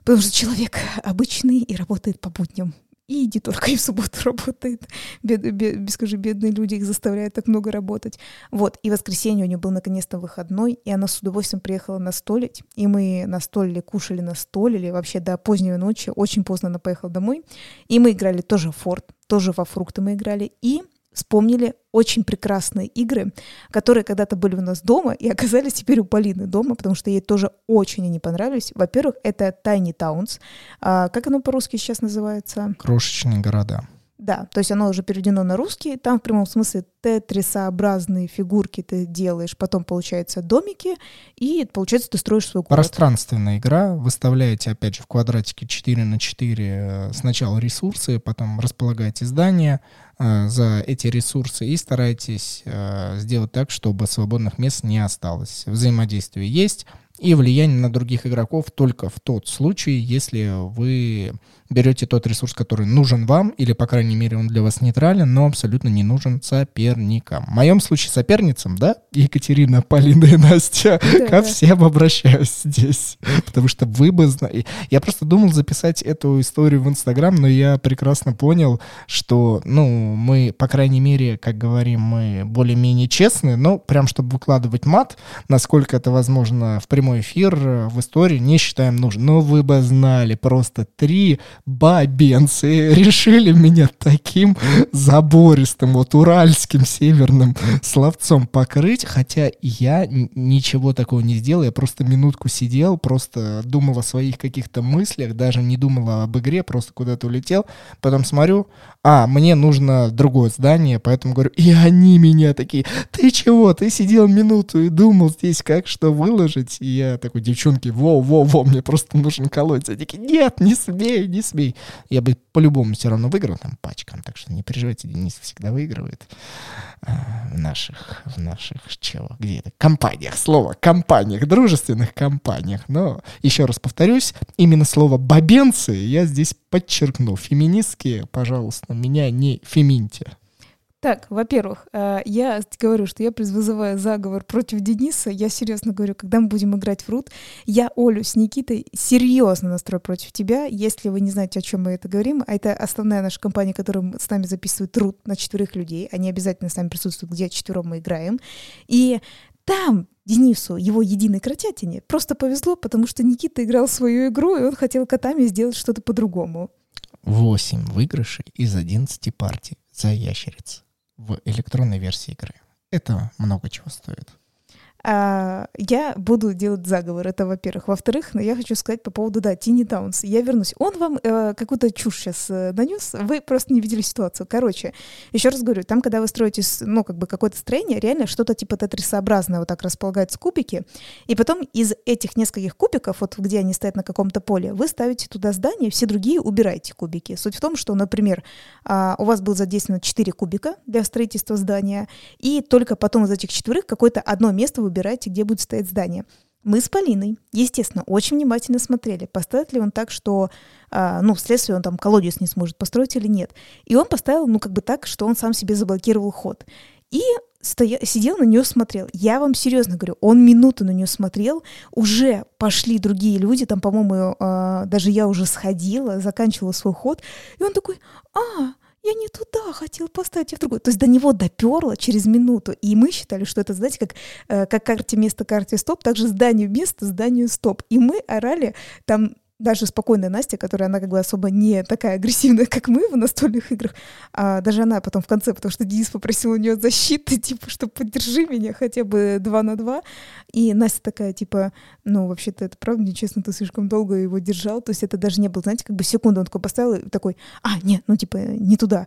Потому что человек обычный и работает по будням и не только и в субботу работает. Бед, бед, скажи, бедные люди их заставляют так много работать. Вот, и воскресенье у нее был наконец-то выходной, и она с удовольствием приехала настолить, и мы настолили, кушали, настолили, вообще до поздней ночи, очень поздно она поехала домой, и мы играли тоже в форт, тоже во фрукты мы играли, и вспомнили очень прекрасные игры, которые когда-то были у нас дома и оказались теперь у Полины дома, потому что ей тоже очень они понравились. Во-первых, это Tiny Towns. А, как оно по-русски сейчас называется? Крошечные города. Да, то есть оно уже переведено на русский. Там в прямом смысле тетрисообразные фигурки ты делаешь, потом получается домики, и получается ты строишь свой город. Пространственная игра. Выставляете, опять же, в квадратике 4 на 4 э, сначала ресурсы, потом располагаете здания за эти ресурсы и старайтесь э, сделать так, чтобы свободных мест не осталось. Взаимодействие есть, и влияние на других игроков только в тот случай, если вы берете тот ресурс, который нужен вам, или, по крайней мере, он для вас нейтрален, но абсолютно не нужен соперникам. В моем случае соперницам, да, Екатерина, Полина и Настя, да, ко да. всем обращаюсь здесь, потому что вы бы знали. Я просто думал записать эту историю в Инстаграм, но я прекрасно понял, что, ну, мы, по крайней мере, как говорим, мы более-менее честны, но прям чтобы выкладывать мат, насколько это возможно в прямой эфир, в истории, не считаем нужным. Но вы бы знали, просто три бабенцы решили меня таким забористым, вот уральским северным словцом покрыть, хотя я ничего такого не сделал, я просто минутку сидел, просто думал о своих каких-то мыслях, даже не думал об игре, просто куда-то улетел, потом смотрю, а, мне нужно другое здание, поэтому говорю, и они меня такие, ты чего, ты сидел минуту и думал здесь, как что выложить, и я такой, девчонки, во-во-во, мне просто нужен колодец, они такие, нет, не смей, не смей. Я бы по-любому все равно выиграл там пачкам, так что не переживайте, Денис всегда выигрывает а, в наших, в наших, чего, где это, компаниях, слово, компаниях, дружественных компаниях. Но, еще раз повторюсь, именно слово «бабенцы» я здесь подчеркну. Феминистские, пожалуйста, меня не феминьте. Так, во-первых, э, я говорю, что я вызываю заговор против Дениса. Я серьезно говорю, когда мы будем играть в Рут, я Олю с Никитой серьезно настрою против тебя. Если вы не знаете, о чем мы это говорим, а это основная наша компания, которая с нами записывает Рут на четверых людей. Они обязательно с нами присутствуют, где четвером мы играем. И там Денису, его единой кротятине, просто повезло, потому что Никита играл свою игру, и он хотел котами сделать что-то по-другому. Восемь выигрышей из одиннадцати партий за ящериц в электронной версии игры. Это много чего стоит. А, я буду делать заговор, это во-первых. Во-вторых, но я хочу сказать по поводу, да, Тини Таунс. Я вернусь. Он вам э, какую-то чушь сейчас э, нанес, вы просто не видели ситуацию. Короче, еще раз говорю, там, когда вы строите, ну, как бы какое-то строение, реально что-то типа тетрисообразное вот так располагаются кубики, и потом из этих нескольких кубиков, вот где они стоят на каком-то поле, вы ставите туда здание, все другие убираете кубики. Суть в том, что, например, э, у вас было задействовано 4 кубика для строительства здания, и только потом из этих четверых какое-то одно место вы выбираете, где будет стоять здание. Мы с Полиной, естественно, очень внимательно смотрели, поставит ли он так, что, а, ну, вследствие он там колодец не сможет построить или нет. И он поставил, ну, как бы так, что он сам себе заблокировал ход. И стоя, сидел на нее смотрел. Я вам серьезно говорю, он минуту на нее смотрел, уже пошли другие люди, там, по-моему, э, даже я уже сходила, заканчивала свой ход, и он такой, а, я не туда хотел поставить, я в другую. То есть до него доперло через минуту. И мы считали, что это, знаете, как, э, как карте место, карте стоп, также здание место, зданию стоп. И мы орали там даже спокойная Настя, которая, она как бы особо не такая агрессивная, как мы в настольных играх, а даже она потом в конце, потому что Денис попросил у нее защиты, типа, что поддержи меня хотя бы два на два, и Настя такая, типа, ну, вообще-то это правда нечестно, ты слишком долго его держал, то есть это даже не было, знаете, как бы секунду он такой поставил, и такой, а, нет, ну, типа, не туда.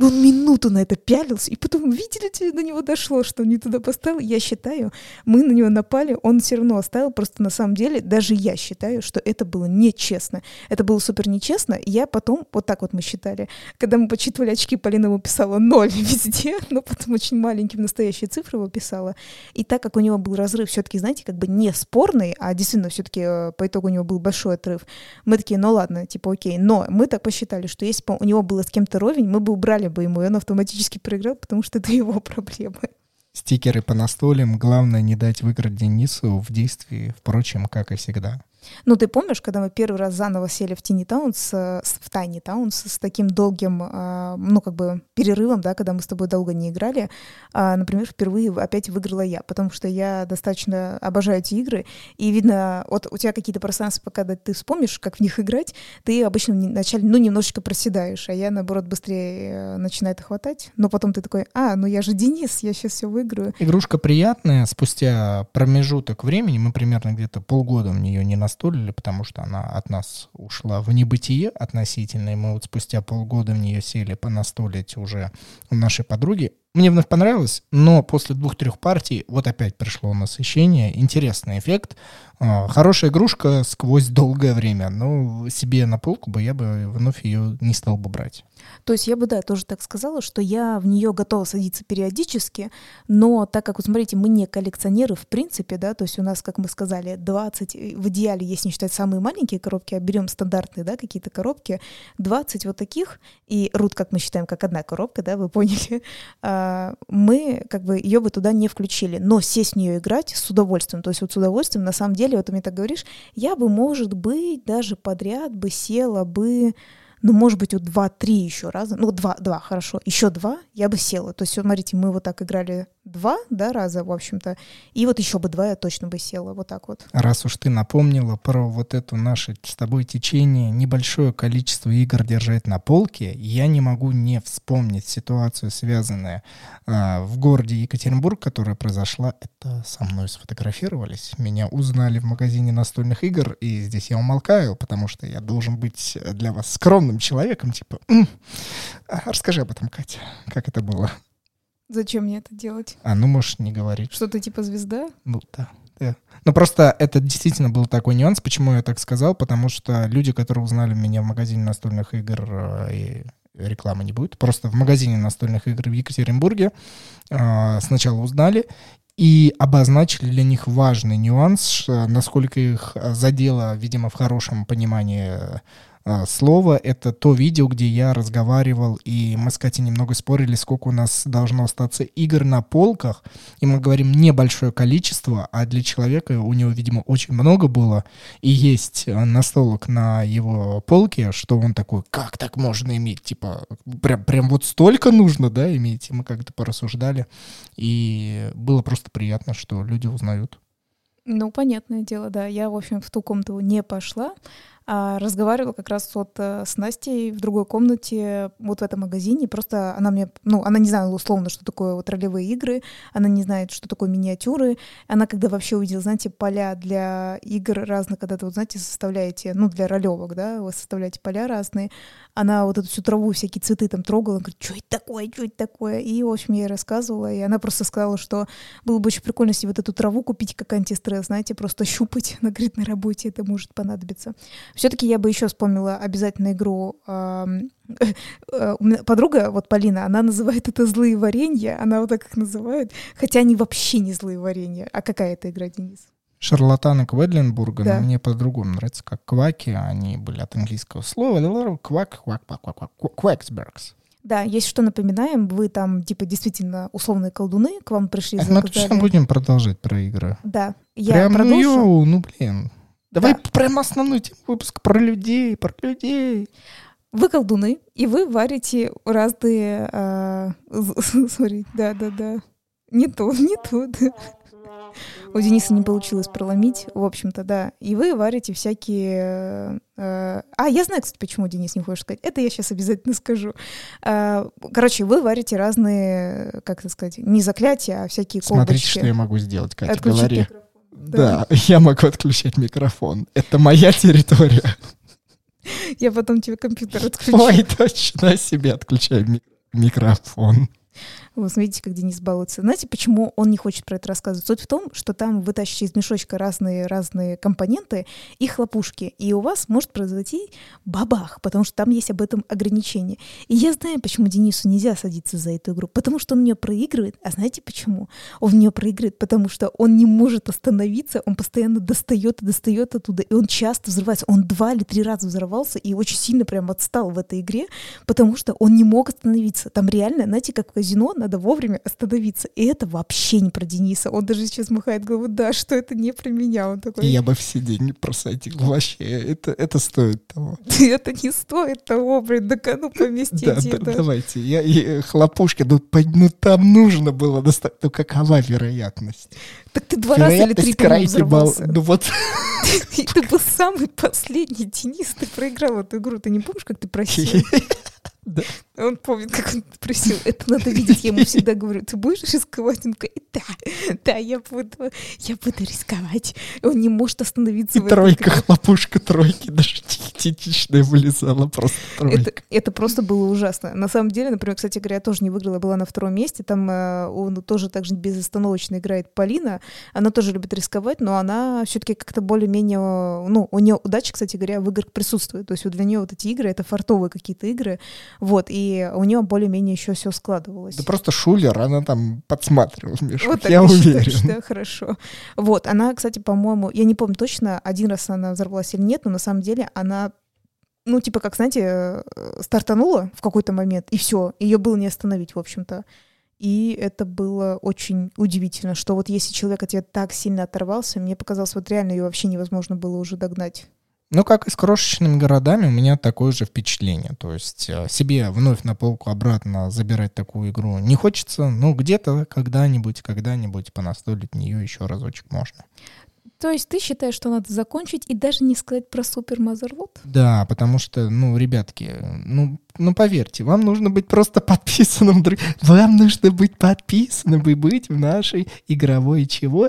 Он минуту на это пялился, и потом, видели, до него дошло, что он не туда поставил. Я считаю, мы на него напали, он все равно оставил. Просто на самом деле, даже я считаю, что это было нечестно. Это было супер нечестно. Я потом, вот так вот мы считали, когда мы подсчитывали очки, Полина ему писала ноль везде, но потом очень маленьким настоящие цифры его писала. И так как у него был разрыв все-таки, знаете, как бы не спорный, а действительно все-таки э, по итогу у него был большой отрыв, мы такие, ну ладно, типа окей. Но мы так посчитали, что если бы у него было с кем-то ровень, мы бы убрали бы ему, он автоматически проиграл, потому что это его проблемы. Стикеры по настолям. Главное не дать выиграть Денису в действии, впрочем, как и всегда. Ну, ты помнишь, когда мы первый раз заново сели в Тини Таунс, в Тайни Таунс с таким долгим, а, ну, как бы перерывом, да, когда мы с тобой долго не играли, а, например, впервые опять выиграла я, потому что я достаточно обожаю эти игры, и видно, вот у тебя какие-то пространства, когда ты вспомнишь, как в них играть, ты обычно вначале, ну, немножечко проседаешь, а я, наоборот, быстрее э, начинаю это хватать, но потом ты такой, а, ну я же Денис, я сейчас все выиграю. Игрушка приятная, спустя промежуток времени, мы примерно где-то полгода в нее не нас настолили, потому что она от нас ушла в небытие относительно, и мы вот спустя полгода в нее сели понастолить уже у нашей подруги. Мне вновь понравилось, но после двух-трех партий вот опять пришло насыщение. Интересный эффект. А, хорошая игрушка сквозь долгое время, но себе на полку бы я бы вновь ее не стал бы брать. То есть я бы, да, тоже так сказала, что я в нее готова садиться периодически, но так как, вот смотрите, мы не коллекционеры в принципе, да, то есть у нас, как мы сказали, 20, в идеале, если не считать самые маленькие коробки, а берем стандартные, да, какие-то коробки, 20 вот таких, и рут, как мы считаем, как одна коробка, да, вы поняли, а, мы как бы ее бы туда не включили, но сесть в нее играть с удовольствием, то есть вот с удовольствием на самом деле деле, вот ты мне так говоришь, я бы, может быть, даже подряд бы села бы ну, может быть, вот два-три еще раза, ну, два, два, хорошо, еще два, я бы села. То есть, смотрите, мы вот так играли два, да, раза, в общем-то, и вот еще бы два я точно бы села, вот так вот. Раз уж ты напомнила про вот это наше с тобой течение, небольшое количество игр держать на полке, я не могу не вспомнить ситуацию, связанную а, в городе Екатеринбург, которая произошла, это со мной сфотографировались, меня узнали в магазине настольных игр, и здесь я умолкаю, потому что я должен быть для вас скромным человеком, типа, -м". расскажи об этом, Катя, как это было? Зачем мне это делать? А, ну можешь не говорить. Что ты типа звезда? Ну да. да. Ну просто это действительно был такой нюанс, почему я так сказал, потому что люди, которые узнали меня в магазине настольных игр, э, и рекламы не будет, просто в магазине настольных игр в Екатеринбурге э, сначала узнали и обозначили для них важный нюанс, насколько их задело, видимо, в хорошем понимании слово. Это то видео, где я разговаривал, и мы с Катей немного спорили, сколько у нас должно остаться игр на полках. И мы говорим небольшое количество, а для человека у него, видимо, очень много было. И есть настолок на его полке, что он такой, как так можно иметь? Типа, прям, прям вот столько нужно, да, иметь? И мы как-то порассуждали. И было просто приятно, что люди узнают. Ну, понятное дело, да. Я, в общем, в ту комнату не пошла. А, разговаривала как раз вот э, с Настей в другой комнате, вот в этом магазине. Просто она мне, ну, она не знала условно, что такое вот ролевые игры, она не знает, что такое миниатюры. Она когда вообще увидела, знаете, поля для игр разных, когда вы, вот, знаете, составляете, ну, для ролевок, да, вы составляете поля разные, она вот эту всю траву, всякие цветы там трогала, говорит, что это такое, что это такое? И, в общем, я ей рассказывала, и она просто сказала, что было бы очень прикольно себе вот эту траву купить как антистресс, знаете, просто щупать, она говорит, на работе это может понадобиться. Все-таки я бы еще вспомнила обязательно игру подруга, вот Полина, она называет это злые варенья, она вот так их называет, хотя они вообще не злые варенья. А какая это игра, Денис? Шарлатаны Кведлинбурга, да. но мне по-другому нравится, как кваки, они были от английского слова, квак, квак, квак, квак, кваксбергс. Да, если что напоминаем, вы там, типа, действительно условные колдуны, к вам пришли, а Мы точно будем продолжать про игры. Да, я Прям, продолжу. ну, йоу, ну, блин. Давай да. прям основной тему выпуска про людей, про людей. Вы колдуны, и вы варите разные... А... Смотри, да-да-да. Не то, не то, да. У Дениса не получилось проломить, в общем-то, да. И вы варите всякие... Э, а, я знаю, кстати, почему Денис не хочет сказать. Это я сейчас обязательно скажу. Э, короче, вы варите разные, как это сказать, не заклятия, а всякие Смотрите, колбочки. что я могу сделать, Катя, Отключить говори. микрофон. Да. да, я могу отключать микрофон. Это моя территория. Я потом тебе компьютер отключу. Ой, точно себе отключаю ми- микрофон. Вы смотрите, как Денис балуется. Знаете, почему он не хочет про это рассказывать? Суть в том, что там вы тащите из мешочка разные-разные компоненты и хлопушки, и у вас может произойти бабах, потому что там есть об этом ограничение. И я знаю, почему Денису нельзя садиться за эту игру, потому что он в нее проигрывает. А знаете почему? Он в нее проигрывает, потому что он не может остановиться, он постоянно достает и достает оттуда, и он часто взрывается. Он два или три раза взорвался и очень сильно прям отстал в этой игре, потому что он не мог остановиться. Там реально, знаете, как в казино, надо вовремя остановиться. И это вообще не про Дениса. Он даже сейчас махает головой, да, что это не про меня. Он такой... Я бы все деньги просадил вообще. Это, это стоит того. Это не стоит того, блин, на кону поместить. Да, да, давайте. Я, хлопушки, ну, ну там нужно было достать. Ну какова вероятность? Так ты два раза или три крайне бал. Ну вот. Ты был самый последний Денис, ты проиграл эту игру. Ты не помнишь, как ты просил? Да. Он помнит, как он просил. Это надо видеть. Я ему всегда говорю, ты будешь рисковать? Он говорит, да, да, я буду, я буду рисковать. Он не может остановиться. И тройка, хлопушка тройки, даже диететичная вылезала просто. Это, это просто было ужасно. На самом деле, например, кстати говоря, я тоже не выиграла, была на втором месте. Там э, он тоже так же безостановочно играет Полина. Она тоже любит рисковать, но она все-таки как-то более-менее... Ну, у нее удача, кстати говоря, в играх присутствует. То есть вот для нее вот эти игры — это фартовые какие-то игры. Вот, и у нее более-менее еще все складывалось. Да просто шулер, она там подсматривала мешок, вот я уверен. Считаешь, да, хорошо. Вот, она, кстати, по-моему, я не помню точно, один раз она взорвалась или нет, но на самом деле она ну, типа, как, знаете, э, стартанула в какой-то момент, и все, ее было не остановить, в общем-то. И это было очень удивительно, что вот если человек от тебя так сильно оторвался, мне показалось, вот реально ее вообще невозможно было уже догнать. Ну, как и с крошечными городами, у меня такое же впечатление. То есть э, себе вновь на полку обратно забирать такую игру не хочется. Ну, где-то когда-нибудь, когда-нибудь понастолить нее еще разочек можно. То есть ты считаешь, что надо закончить и даже не сказать про Супер Мазерлот? Да, потому что, ну, ребятки, ну, ну, поверьте, вам нужно быть просто подписанным. Вам нужно быть подписанным и быть в нашей игровой чего?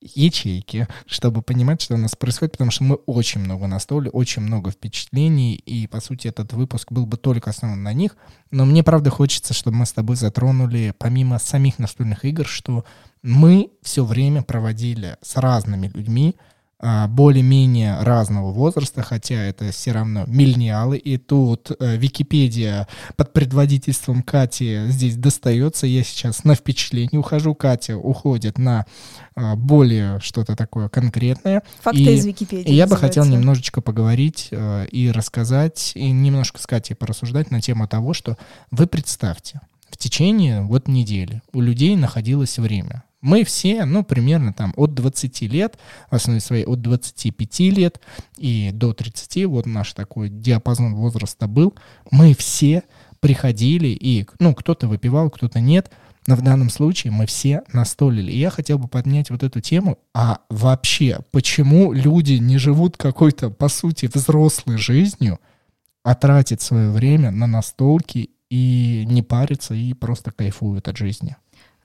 ячейки, чтобы понимать, что у нас происходит, потому что мы очень много настолили, очень много впечатлений, и, по сути, этот выпуск был бы только основан на них. Но мне, правда, хочется, чтобы мы с тобой затронули, помимо самих настольных игр, что мы все время проводили с разными людьми, а, более-менее разного возраста, хотя это все равно миллениалы, и тут э, Википедия под предводительством Кати здесь достается. Я сейчас на впечатление ухожу, Катя уходит на э, более что-то такое конкретное. Факты и, из Википедии. И я бы хотел немножечко поговорить э, и рассказать, и немножко с Катей порассуждать на тему того, что вы представьте, в течение вот недели у людей находилось время мы все, ну, примерно там от 20 лет, в основе своей от 25 лет и до 30, вот наш такой диапазон возраста был, мы все приходили и, ну, кто-то выпивал, кто-то нет, Но в данном случае мы все настолили. И я хотел бы поднять вот эту тему. А вообще, почему люди не живут какой-то, по сути, взрослой жизнью, а тратят свое время на настолки и не парятся и просто кайфуют от жизни?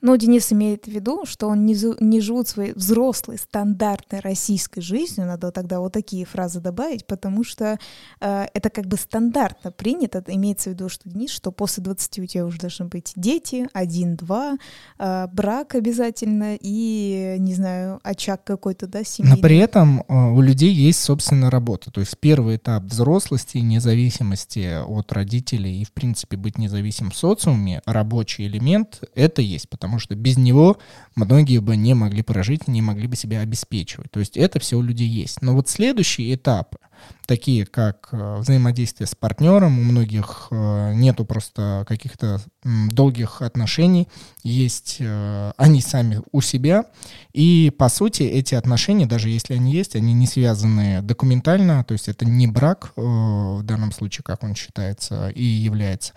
Но Денис имеет в виду, что он не, не живут своей взрослой, стандартной российской жизнью, надо тогда вот такие фразы добавить, потому что э, это как бы стандартно принято, имеется в виду, что Денис, что после 20 у тебя уже должны быть дети, один-два, э, брак обязательно и, не знаю, очаг какой-то, да, семейный. Но при этом э, у людей есть собственная работа, то есть первый этап взрослости, независимости от родителей и, в принципе, быть независимым в социуме, рабочий элемент, это есть, потому потому что без него многие бы не могли прожить, не могли бы себя обеспечивать. То есть это все у людей есть. Но вот следующий этап — такие как э, взаимодействие с партнером, у многих э, нету просто каких-то долгих отношений, есть э, они сами у себя, и по сути эти отношения, даже если они есть, они не связаны документально, то есть это не брак в данном случае, как он считается и является,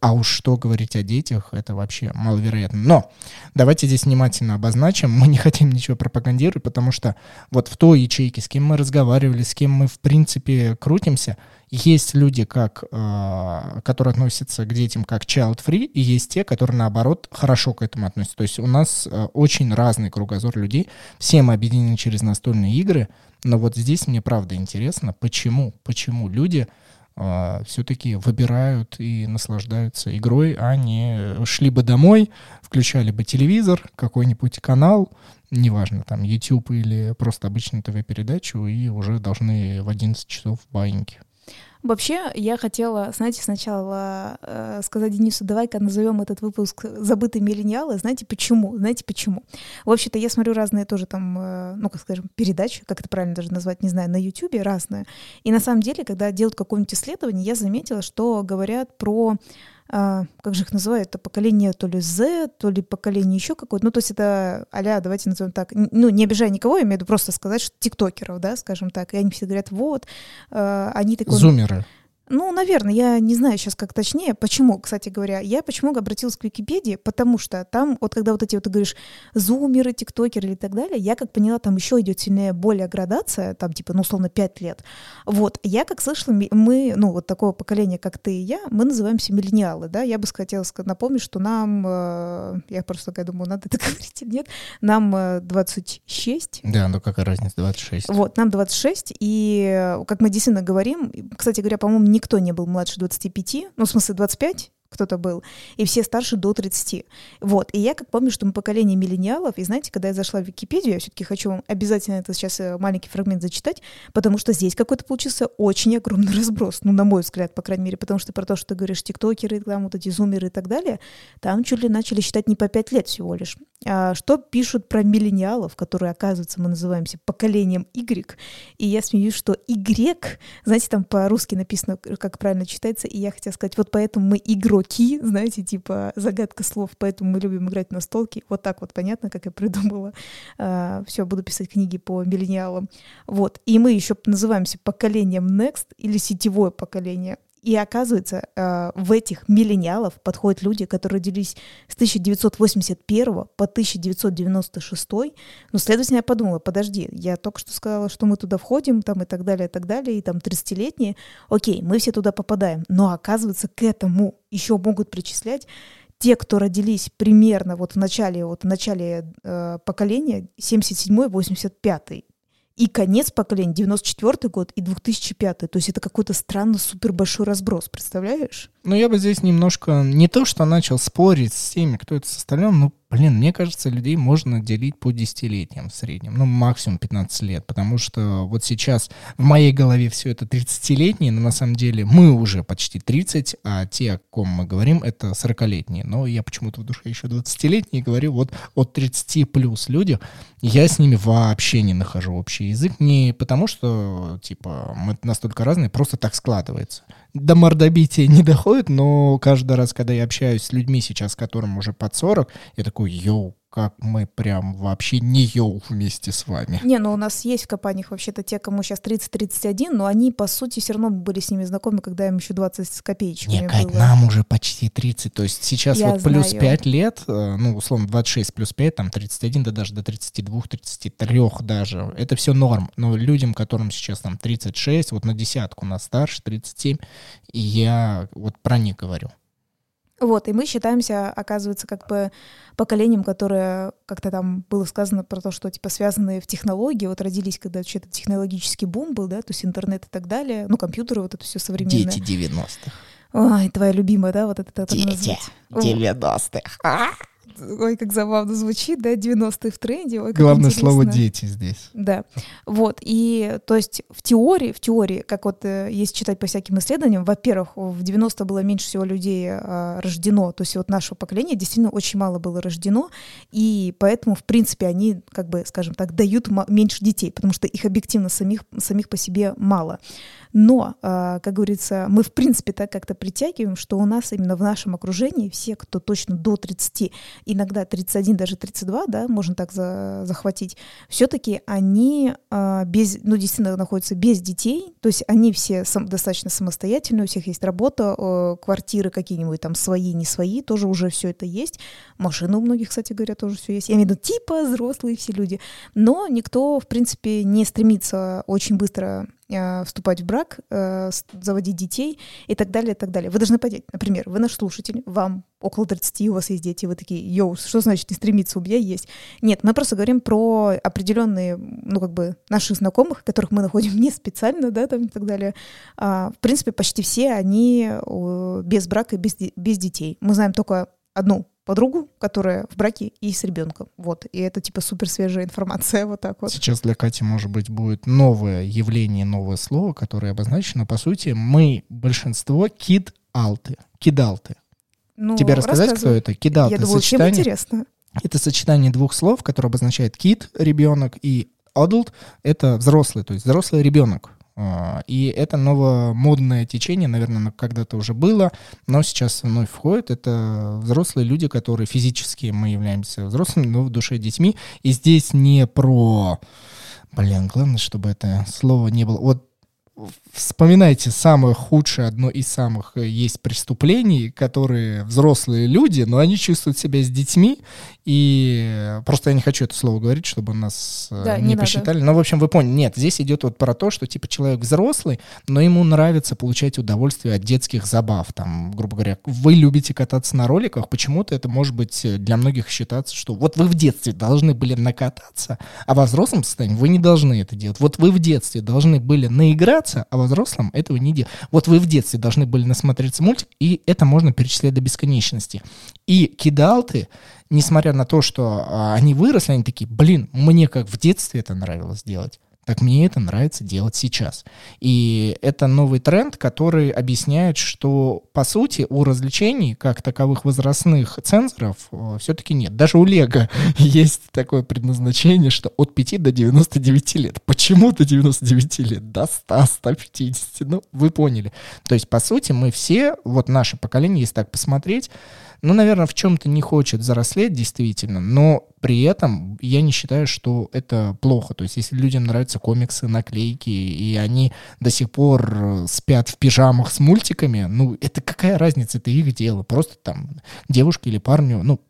а уж что говорить о детях, это вообще маловероятно. Но давайте здесь внимательно обозначим, мы не хотим ничего пропагандировать, потому что вот в той ячейке, с кем мы разговаривали, с кем мы в принципе принципе, крутимся. Есть люди, как, э, которые относятся к детям как child-free, и есть те, которые, наоборот, хорошо к этому относятся. То есть у нас э, очень разный кругозор людей. Все мы объединены через настольные игры, но вот здесь мне правда интересно, почему, почему люди э, все-таки выбирают и наслаждаются игрой, а не шли бы домой, включали бы телевизор, какой-нибудь канал, неважно, там, YouTube или просто обычную ТВ-передачу, и уже должны в 11 часов баиньки. Вообще, я хотела, знаете, сначала э, сказать Денису, давай-ка назовем этот выпуск «Забытые миллениалы». Знаете почему? Знаете почему? В общем-то, я смотрю разные тоже там, э, ну, как скажем, передачи, как это правильно даже назвать, не знаю, на YouTube разные. И на самом деле, когда делают какое-нибудь исследование, я заметила, что говорят про как же их называют, это поколение то ли Z, то ли поколение еще какое-то, ну, то есть это а давайте назовем так, ну, не обижая никого, я имею в виду просто сказать, что тиктокеров, да, скажем так, и они все говорят, вот, э, они такой... Зумеры. Ну, наверное, я не знаю сейчас как точнее. Почему, кстати говоря, я почему обратилась к Википедии, потому что там, вот когда вот эти вот ты говоришь зумеры, тиктокеры и так далее, я как поняла, там еще идет сильная более градация, там типа, ну, условно, 5 лет. Вот, я как слышала, мы, ну, вот такого поколения, как ты и я, мы называемся миллениалы, да, я бы хотела напомнить, что нам, э, я просто такая думаю, надо это говорить или нет, нам э, 26. Да, ну какая разница, 26. Вот, нам 26, и э, как мы действительно говорим, кстати говоря, по-моему, никто не был младше 25, ну, в смысле 25, кто-то был, и все старше до 30. Вот, и я как помню, что мы поколение миллениалов, и знаете, когда я зашла в Википедию, я все-таки хочу вам обязательно это сейчас э, маленький фрагмент зачитать, потому что здесь какой-то получился очень огромный разброс, ну, на мой взгляд, по крайней мере, потому что про то, что ты говоришь, тиктокеры, там вот эти зумеры и так далее, там чуть ли начали считать не по 5 лет всего лишь. А что пишут про миллениалов, которые, оказывается, мы называемся поколением Y, и я смеюсь, что Y, знаете, там по-русски написано, как правильно читается, и я хотела сказать, вот поэтому мы игру игроки, знаете, типа загадка слов, поэтому мы любим играть на столке. Вот так вот понятно, как я придумала. А, все, буду писать книги по миллениалам. Вот. И мы еще называемся поколением Next или сетевое поколение. И оказывается, э, в этих миллениалов подходят люди, которые родились с 1981 по 1996. Ну, следовательно, я подумала, подожди, я только что сказала, что мы туда входим, там и так далее, и так далее, и там 30-летние. Окей, мы все туда попадаем. Но оказывается, к этому еще могут причислять те, кто родились примерно вот в начале, вот в начале э, поколения, 77-85 и конец поколения, 94 год и 2005. То есть это какой-то странно супер большой разброс, представляешь? Ну, я бы здесь немножко не то, что начал спорить с теми, кто это составлял, но Блин, мне кажется, людей можно делить по десятилетиям в среднем, ну, максимум 15 лет, потому что вот сейчас в моей голове все это 30-летние, но на самом деле мы уже почти 30, а те, о ком мы говорим, это 40-летние. Но я почему-то в душе еще 20-летние говорю, вот от 30 плюс люди, я с ними вообще не нахожу общий язык, не потому что, типа, мы настолько разные, просто так складывается до мордобития не доходит, но каждый раз, когда я общаюсь с людьми сейчас, которым уже под 40, я такой, йоу, как мы прям вообще не йоу вместе с вами. Не, ну у нас есть в компаниях вообще-то те, кому сейчас 30-31, но они, по сути, все равно были с ними знакомы, когда им еще 20 с копеечками Не, Кать, было. нам уже почти 30, то есть сейчас Я вот плюс знаю. 5 лет, э, ну, условно, 26 плюс 5, там 31, да даже до 32, 33 даже, это все норм. Но людям, которым сейчас там 36, вот на десятку нас старше, 37, и я вот про них говорю. Вот, и мы считаемся, оказывается, как бы поколением, которое, как-то там было сказано про то, что, типа, связанные в технологии, вот родились, когда вообще-то технологический бум был, да, то есть интернет и так далее, ну, компьютеры, вот это все современное. Дети 90-х. Ой, твоя любимая, да, вот это так Дети назвать. О, 90-х. Ой, как забавно звучит, да, 90-е в тренде. Ой, Главное слово интересно. «дети» здесь. Да, вот, и то есть в теории, в теории, как вот э, есть читать по всяким исследованиям, во-первых, в 90 было меньше всего людей а, рождено, то есть вот нашего поколения действительно очень мало было рождено, и поэтому, в принципе, они, как бы, скажем так, дают меньше детей, потому что их объективно самих, самих по себе мало. Но, а, как говорится, мы, в принципе, так как-то притягиваем, что у нас именно в нашем окружении все, кто точно до 30, иногда 31, даже 32, да, можно так за- захватить, все-таки они а, без, ну, действительно находятся без детей, то есть они все сам- достаточно самостоятельные, у всех есть работа, э, квартиры какие-нибудь там свои, не свои, тоже уже все это есть. Машины у многих, кстати говоря, тоже все есть. Я имею в виду типа взрослые все люди. Но никто, в принципе, не стремится очень быстро вступать в брак, э, заводить детей и так далее, и так далее. Вы должны понять, например, вы наш слушатель, вам около 30, у вас есть дети, вы такие, йоу, что значит не стремиться, у меня есть. Нет, мы просто говорим про определенные, ну, как бы, наших знакомых, которых мы находим не специально, да, там и так далее. А, в принципе, почти все они без брака, без, де- без детей. Мы знаем только одну подругу, которая в браке и с ребенком. Вот. И это типа супер свежая информация, вот так вот. Сейчас для Кати, может быть, будет новое явление, новое слово, которое обозначено. По сути, мы большинство кид-алты. Кидалты. Ну, Тебе рассказать, кто это? Кидалты. Я думаю, всем сочетание. интересно. Это сочетание двух слов, которое обозначает кид, ребенок, и adult — это взрослый, то есть взрослый ребенок. А, И это новомодное течение, наверное, когда-то уже было, но сейчас вновь входит. Это взрослые люди, которые физически мы являемся взрослыми, но в душе детьми. И здесь не про... Блин, главное, чтобы это слово не было... Вот вспоминайте самое худшее, одно из самых э, есть преступлений, которые взрослые люди, но они чувствуют себя с детьми, и э, просто я не хочу это слово говорить, чтобы нас э, Да, не, не надо. посчитали. Но, в общем, вы поняли. Нет, здесь идет вот про то, что типа человек взрослый, но ему нравится получать удовольствие от детских забав. Там, грубо говоря, вы любите кататься на роликах, почему-то это может быть для многих считаться, что вот вы в детстве должны были накататься, а во взрослом состоянии вы не должны это делать. Вот вы в детстве должны были наиграться, а во этого не делать. Вот вы в детстве должны были насмотреться мультик, и это можно перечислять до бесконечности. И кидалты, несмотря на то, что а, они выросли, они такие, блин, мне как в детстве это нравилось делать, так мне это нравится делать сейчас. И это новый тренд, который объясняет, что, по сути, у развлечений, как таковых возрастных цензоров, все-таки нет. Даже у Лего есть такое предназначение, что от 5 до 99 лет. Почему до 99 лет? До 100, 150. Ну, вы поняли. То есть, по сути, мы все, вот наше поколение, если так посмотреть, ну, наверное, в чем-то не хочет взрослеть, действительно, но при этом я не считаю, что это плохо. То есть, если людям нравятся комиксы, наклейки, и они до сих пор э, спят в пижамах с мультиками, ну, это какая разница, это их дело. Просто там девушке или парню, ну,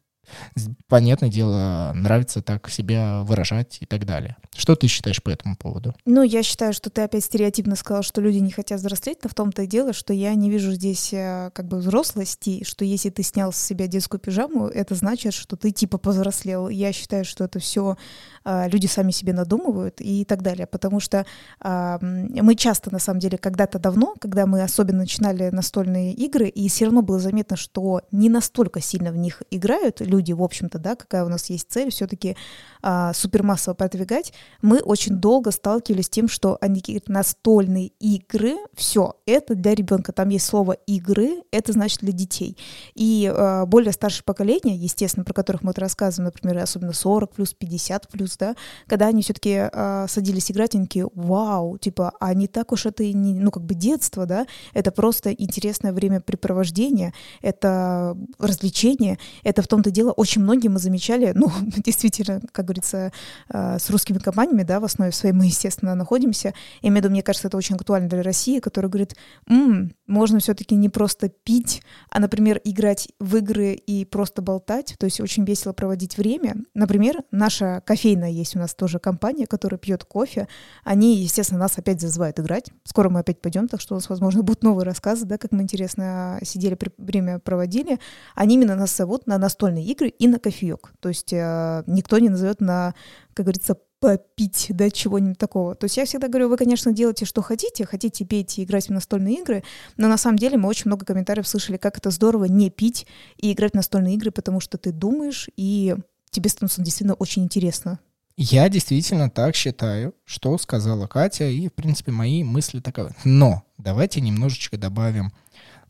понятное дело, нравится так себя выражать и так далее. Что ты считаешь по этому поводу? Ну, я считаю, что ты опять стереотипно сказал, что люди не хотят взрослеть, но в том-то и дело, что я не вижу здесь э, как бы взрослости, что если ты снял с себя детскую пижаму, это значит, что ты типа повзрослел. Я считаю, что это все люди сами себе надумывают и так далее, потому что а, мы часто, на самом деле, когда-то давно, когда мы особенно начинали настольные игры, и все равно было заметно, что не настолько сильно в них играют люди, в общем-то, да, какая у нас есть цель все-таки а, супермассово продвигать, мы очень долго сталкивались с тем, что они говорят, настольные игры, все, это для ребенка. Там есть слово игры, это значит для детей. И а, более старшее поколение, естественно, про которых мы вот рассказываем, например, особенно 40 плюс, 50 плюс, да, когда они все-таки садились играть, они такие, вау, типа, а не так уж это и не, ну, как бы детство, да, это просто интересное времяпрепровождение, это развлечение, это в том-то дело, происходило. Очень многие мы замечали, ну, действительно, как говорится, э, с русскими компаниями, да, в основе своей мы, естественно, находимся. Я имею мне кажется, это очень актуально для России, которая говорит, М, можно все-таки не просто пить, а, например, играть в игры и просто болтать, то есть очень весело проводить время. Например, наша кофейная есть у нас тоже компания, которая пьет кофе. Они, естественно, нас опять зазывают играть. Скоро мы опять пойдем, так что у нас, возможно, будут новые рассказы, да, как мы интересно сидели, время проводили. Они именно нас зовут на настольные игры и на кофеек. То есть э, никто не назовет на, как говорится, попить, да, чего-нибудь такого. То есть я всегда говорю, вы, конечно, делайте, что хотите, хотите петь и играть в настольные игры, но на самом деле мы очень много комментариев слышали, как это здорово не пить и играть в настольные игры, потому что ты думаешь, и тебе становится действительно очень интересно. Я действительно так считаю, что сказала Катя, и, в принципе, мои мысли таковы. Но давайте немножечко добавим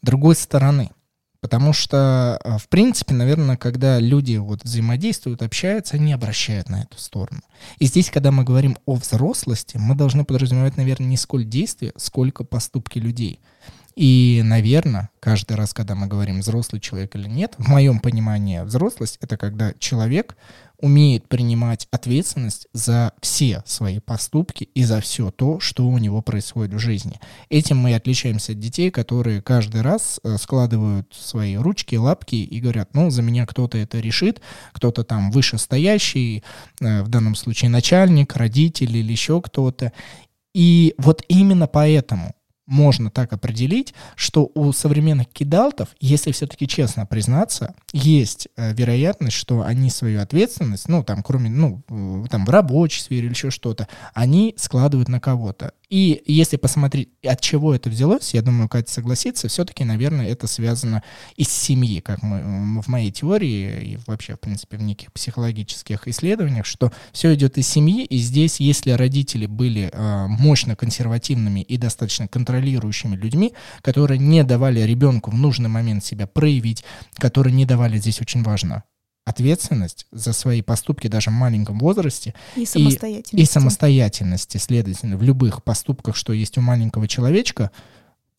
другой стороны. Потому что, а, в принципе, наверное, когда люди вот взаимодействуют, общаются, они обращают на эту сторону. И здесь, когда мы говорим о взрослости, мы должны подразумевать, наверное, не сколько действия, сколько поступки людей. И, наверное, каждый раз, когда мы говорим взрослый человек или нет, в моем понимании взрослость — это когда человек умеет принимать ответственность за все свои поступки и за все то, что у него происходит в жизни. Этим мы отличаемся от детей, которые каждый раз э, складывают свои ручки, лапки и говорят, ну, за меня кто-то это решит, кто-то там вышестоящий, э, в данном случае начальник, родитель или еще кто-то. И вот именно поэтому можно так определить, что у современных кидалтов, если все-таки честно признаться, есть э, вероятность, что они свою ответственность, ну, там, кроме, ну, там, в рабочей сфере или еще что-то, они складывают на кого-то. И если посмотреть, от чего это взялось, я думаю, Катя согласится, все-таки, наверное, это связано из семьи, как мы, в моей теории и вообще, в принципе, в неких психологических исследованиях, что все идет из семьи, и здесь, если родители были э, мощно консервативными и достаточно контролирующими людьми, которые не давали ребенку в нужный момент себя проявить, которые не давали, здесь очень важно, ответственность за свои поступки даже в маленьком возрасте и самостоятельности, и, и самостоятельности следовательно, в любых поступках, что есть у маленького человечка,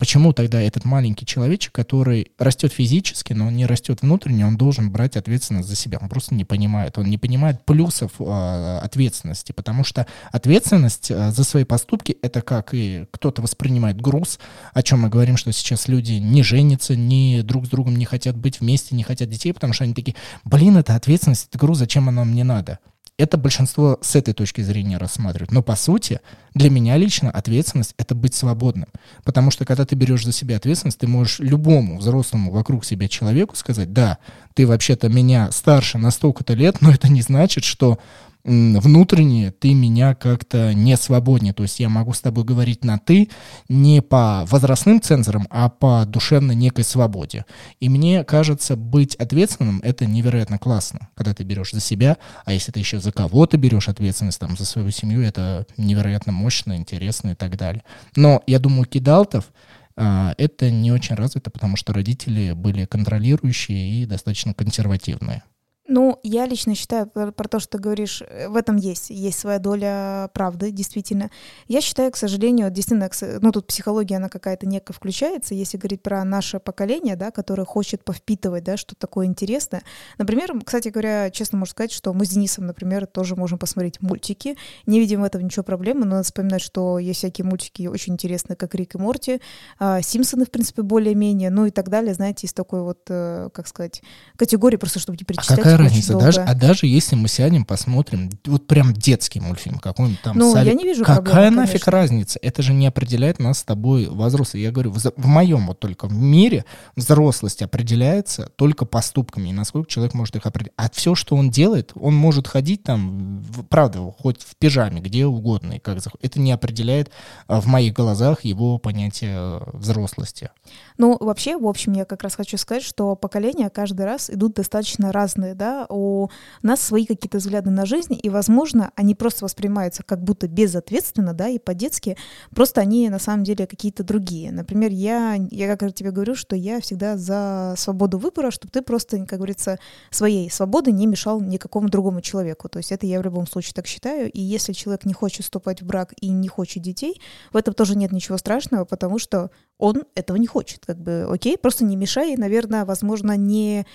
Почему тогда этот маленький человечек, который растет физически, но не растет внутренне, он должен брать ответственность за себя? Он просто не понимает. Он не понимает плюсов э, ответственности, потому что ответственность э, за свои поступки — это как и кто-то воспринимает груз, о чем мы говорим, что сейчас люди не женятся, ни друг с другом не хотят быть вместе, не хотят детей, потому что они такие, блин, это ответственность, это груз, зачем она мне надо? Это большинство с этой точки зрения рассматривает. Но по сути, для меня лично ответственность — это быть свободным. Потому что когда ты берешь за себя ответственность, ты можешь любому взрослому вокруг себя человеку сказать, да, ты вообще-то меня старше на столько-то лет, но это не значит, что внутренне ты меня как-то не свободнее. То есть я могу с тобой говорить на «ты» не по возрастным цензорам, а по душевной некой свободе. И мне кажется, быть ответственным — это невероятно классно, когда ты берешь за себя, а если ты еще за кого-то берешь ответственность, там, за свою семью, это невероятно мощно, интересно и так далее. Но я думаю, кидалтов а, это не очень развито, потому что родители были контролирующие и достаточно консервативные. Ну, я лично считаю про, про то, что ты говоришь, э, в этом есть, есть своя доля правды, действительно. Я считаю, к сожалению, действительно, ну, тут психология, она какая-то некая включается, если говорить про наше поколение, да, которое хочет повпитывать, да, что такое интересное. Например, кстати говоря, честно можно сказать, что мы с Денисом, например, тоже можем посмотреть мультики, не видим в этом ничего проблемы, но надо вспоминать, что есть всякие мультики очень интересные, как Рик и Морти, а, Симпсоны, в принципе, более-менее, ну и так далее, знаете, из такой вот, э, как сказать, категории, просто чтобы не перечислять. А разница? Даже, а даже если мы сядем, посмотрим, вот прям детский мультфильм какой-нибудь там. Ну, я не вижу Какая проблемы, нафиг конечно. разница? Это же не определяет нас с тобой возраст. Я говорю, в, в моем вот только мире взрослость определяется только поступками и насколько человек может их определить. А все, что он делает, он может ходить там, в, правда, хоть в пижаме, где угодно. И как это не определяет а, в моих глазах его понятие э, взрослости. Ну, вообще, в общем, я как раз хочу сказать, что поколения каждый раз идут достаточно разные, да, у нас свои какие-то взгляды на жизнь, и, возможно, они просто воспринимаются как будто безответственно, да, и по-детски, просто они на самом деле какие-то другие. Например, я, я как тебе говорю, что я всегда за свободу выбора, чтобы ты просто, как говорится, своей свободы не мешал никакому другому человеку. То есть это я в любом случае так считаю, и если человек не хочет вступать в брак и не хочет детей, в этом тоже нет ничего страшного, потому что он этого не хочет. Как бы, окей, просто не мешай, наверное, возможно, не,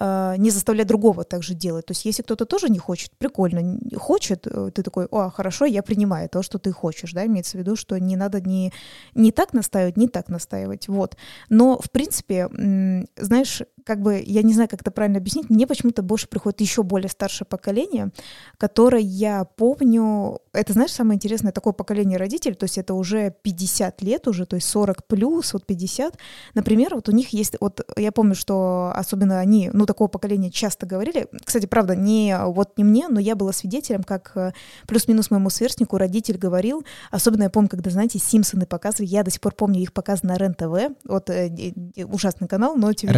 не заставлять другого так же делать. То есть если кто-то тоже не хочет, прикольно, хочет, э, ты такой, о, хорошо, я принимаю то, что ты хочешь, да, имеется в виду, что не надо не, не так настаивать, не так настаивать, вот. Но, в принципе, знаешь, как бы, я не знаю, как это правильно объяснить, мне почему-то больше приходит еще более старшее поколение, которое я помню, это, знаешь, самое интересное, такое поколение родителей, то есть это уже 50 лет уже, то есть 40 плюс, вот 50. Например, вот у них есть, вот я помню, что особенно они, ну, такого поколения часто говорили, кстати, правда, не вот не мне, но я была свидетелем, как э, плюс-минус моему сверстнику родитель говорил, особенно я помню, когда, знаете, Симпсоны показывали, я до сих пор помню их показ на РЕН-ТВ, вот э, ужасный канал, но тем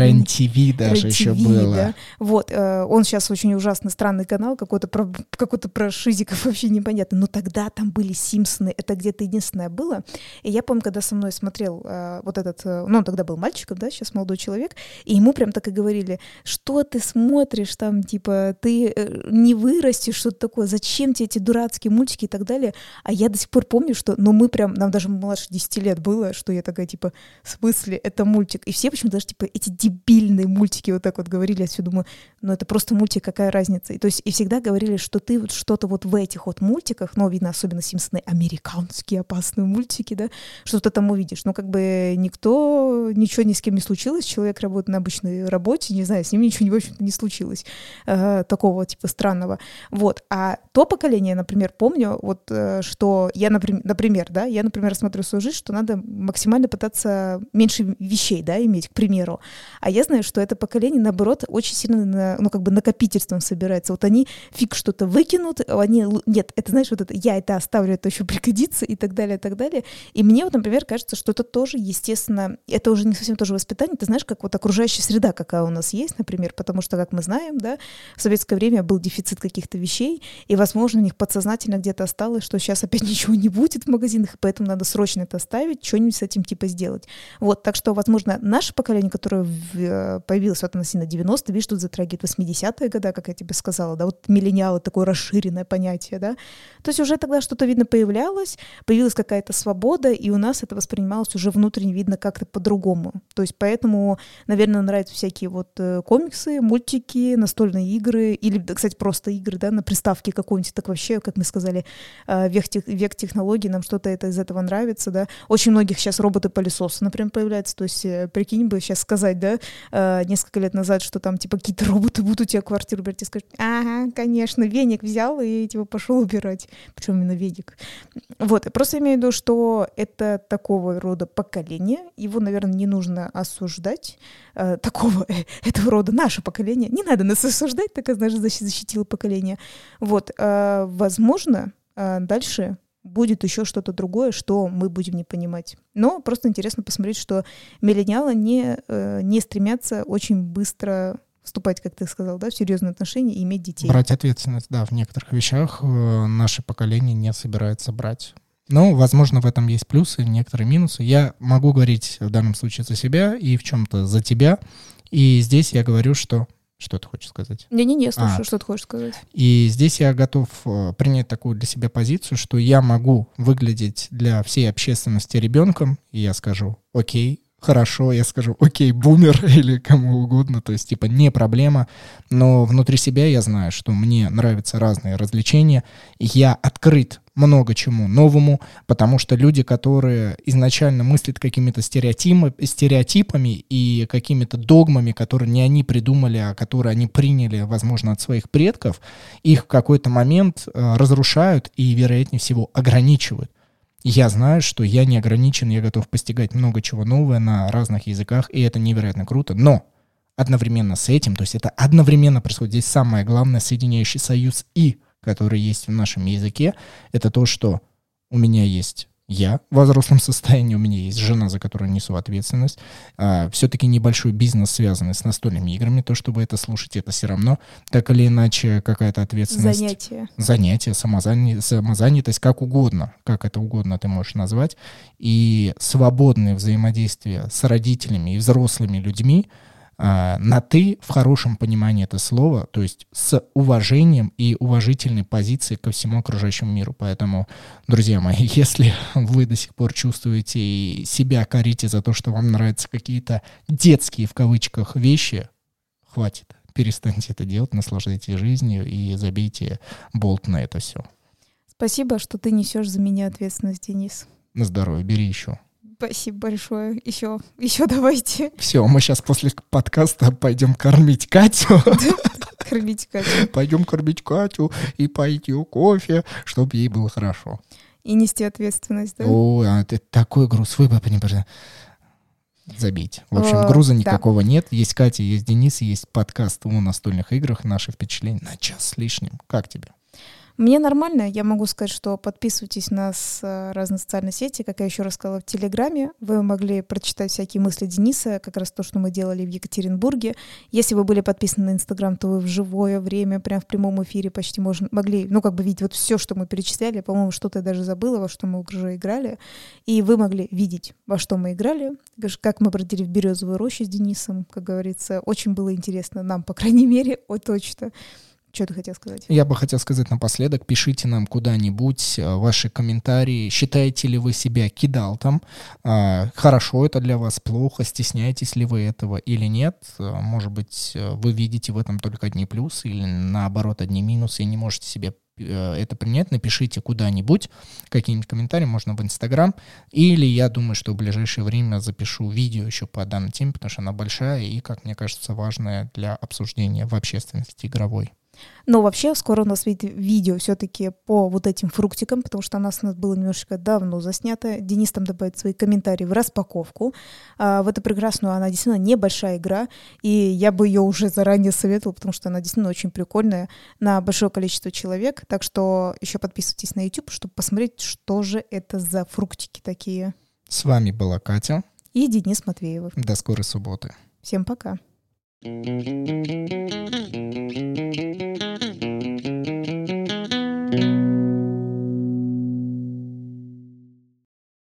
TV даже еще было. Да? Вот, э, он сейчас очень ужасно странный канал, какой-то про, какой-то про шизиков вообще непонятно, но тогда там были Симпсоны, это где-то единственное было. И я помню, когда со мной смотрел э, вот этот, э, ну, он тогда был мальчиком, да, сейчас молодой человек, и ему прям так и говорили, что ты смотришь там, типа, ты э, не вырастешь, что-то такое, зачем тебе эти дурацкие мультики и так далее. А я до сих пор помню, что, ну, мы прям, нам даже младше 10 лет было, что я такая, типа, в смысле, это мультик. И все почему-то даже, типа, эти дебильные разные мультики вот так вот говорили, я все думаю, ну это просто мультик, какая разница. И, то есть и всегда говорили, что ты вот что-то вот в этих вот мультиках, ну, видно, особенно Симпсоны, американские опасные мультики, да, что ты там увидишь. Ну, как бы никто, ничего ни с кем не случилось, человек работает на обычной работе, не знаю, с ним ничего, в общем-то, не случилось э, такого типа странного. Вот. А то поколение, например, помню, вот, э, что я, например, например, да, я, например, смотрю свою жизнь, что надо максимально пытаться меньше вещей, да, иметь, к примеру. А я знаю, что это поколение, наоборот, очень сильно, на, ну, как бы накопительством собирается. Вот они фиг что-то выкинут, они, нет, это, знаешь, вот это, я это оставлю, это еще пригодится и так далее, и так далее. И мне вот, например, кажется, что это тоже, естественно, это уже не совсем тоже воспитание, ты знаешь, как вот окружающая среда, какая у нас есть, например, потому что, как мы знаем, да, в советское время был дефицит каких-то вещей, и, возможно, у них подсознательно где-то осталось, что сейчас опять ничего не будет в магазинах, и поэтому надо срочно это оставить, что-нибудь с этим типа сделать. Вот, так что, возможно, наше поколение, которое э, появилась вот относительно 90 видишь, тут затрагивает 80-е годы, как я тебе сказала, да, вот миллениалы, такое расширенное понятие, да. То есть уже тогда что-то, видно, появлялось, появилась какая-то свобода, и у нас это воспринималось уже внутренне, видно, как-то по-другому. То есть поэтому, наверное, нравятся всякие вот э, комиксы, мультики, настольные игры, или, кстати, просто игры, да, на приставке какой-нибудь, так вообще, как мы сказали, э, век, тех, век технологий, нам что-то это из этого нравится, да. Очень многих сейчас роботы-пылесосы, например, появляются, то есть, э, прикинь бы сейчас сказать, да, несколько лет назад, что там, типа, какие-то роботы будут у тебя квартиру брать, и скажут, ага, конечно, веник взял и, типа, пошел убирать. Причем именно веник. Вот, я просто имею в виду, что это такого рода поколение, его, наверное, не нужно осуждать, э, такого, э, этого рода наше поколение, не надо нас осуждать, так, знаешь, защитило поколение. Вот, э, возможно, э, дальше будет еще что-то другое, что мы будем не понимать. Но просто интересно посмотреть, что миллениалы не, э, не стремятся очень быстро вступать, как ты сказал, да, в серьезные отношения и иметь детей. Брать ответственность, да, в некоторых вещах э, наше поколение не собирается брать. Но, возможно, в этом есть плюсы, некоторые минусы. Я могу говорить в данном случае за себя и в чем-то за тебя. И здесь я говорю, что что ты хочешь сказать? Не-не-не, слушаю, а. что ты хочешь сказать. И здесь я готов э, принять такую для себя позицию, что я могу выглядеть для всей общественности ребенком, и я скажу, окей, хорошо, я скажу, окей, бумер или кому угодно, то есть типа не проблема, но внутри себя я знаю, что мне нравятся разные развлечения, я открыт много чему новому, потому что люди, которые изначально мыслят какими-то стереотипами, стереотипами и какими-то догмами, которые не они придумали, а которые они приняли, возможно, от своих предков, их в какой-то момент э, разрушают и, вероятнее всего, ограничивают. Я знаю, что я не ограничен, я готов постигать много чего нового на разных языках, и это невероятно круто. Но одновременно с этим, то есть это одновременно происходит, здесь самое главное, соединяющий союз «и», который есть в нашем языке, это то, что у меня есть я в взрослом состоянии, у меня есть жена, за которую несу ответственность. А, все-таки небольшой бизнес, связанный с настольными играми, то, чтобы это слушать, это все равно так или иначе какая-то ответственность. Занятие. Занятие, самозаня... самозанятость, как угодно, как это угодно ты можешь назвать. И свободное взаимодействие с родителями и взрослыми людьми, на «ты» в хорошем понимании это слова, то есть с уважением и уважительной позицией ко всему окружающему миру. Поэтому, друзья мои, если вы до сих пор чувствуете и себя корите за то, что вам нравятся какие-то детские, в кавычках, вещи, хватит. Перестаньте это делать, наслаждайтесь жизнью и забейте болт на это все. Спасибо, что ты несешь за меня ответственность, Денис. На здоровье, бери еще. Спасибо большое. Еще, еще давайте. Все, мы сейчас после подкаста пойдем кормить Катю. Кормить Катю. Пойдем кормить Катю и пойдем кофе, чтобы ей было хорошо. И нести ответственность, да? О, а это такой груз. Вы бы понимаете, забить. В общем, груза никакого нет. Есть Катя, есть Денис, есть подкаст о настольных играх. Наши впечатления на час с лишним. Как тебе? Мне нормально. Я могу сказать, что подписывайтесь на нас э, разные социальные сети. Как я еще рассказала в Телеграме, вы могли прочитать всякие мысли Дениса, как раз то, что мы делали в Екатеринбурге. Если вы были подписаны на Инстаграм, то вы в живое время, прям в прямом эфире почти можно, могли, ну, как бы видеть вот все, что мы перечисляли. По-моему, что-то я даже забыла, во что мы уже играли. И вы могли видеть, во что мы играли, как мы бродили в Березовую рощу с Денисом, как говорится. Очень было интересно нам, по крайней мере, о, точно. Что ты хотел сказать? Я бы хотел сказать напоследок, пишите нам куда-нибудь э, ваши комментарии. Считаете ли вы себя кидалтом? А, Хорошо это для вас, плохо? Стесняетесь ли вы этого или нет? А, Может быть, э, вы видите в этом только одни плюсы или наоборот одни минусы и не можете себе э, это принять, напишите куда-нибудь, какие-нибудь комментарии, можно в Инстаграм, или я думаю, что в ближайшее время запишу видео еще по данной теме, потому что она большая и, как мне кажется, важная для обсуждения в общественности игровой. Но вообще скоро у нас выйдет видео все-таки по вот этим фруктикам, потому что у нас, у нас было немножечко давно заснято. Денис там добавит свои комментарии в распаковку. А, в эту прекрасную она действительно небольшая игра, и я бы ее уже заранее советовала, потому что она действительно очень прикольная на большое количество человек. Так что еще подписывайтесь на YouTube, чтобы посмотреть, что же это за фруктики такие. С вами была Катя. И Денис Матвеев. До скорой субботы. Всем пока. Thank you.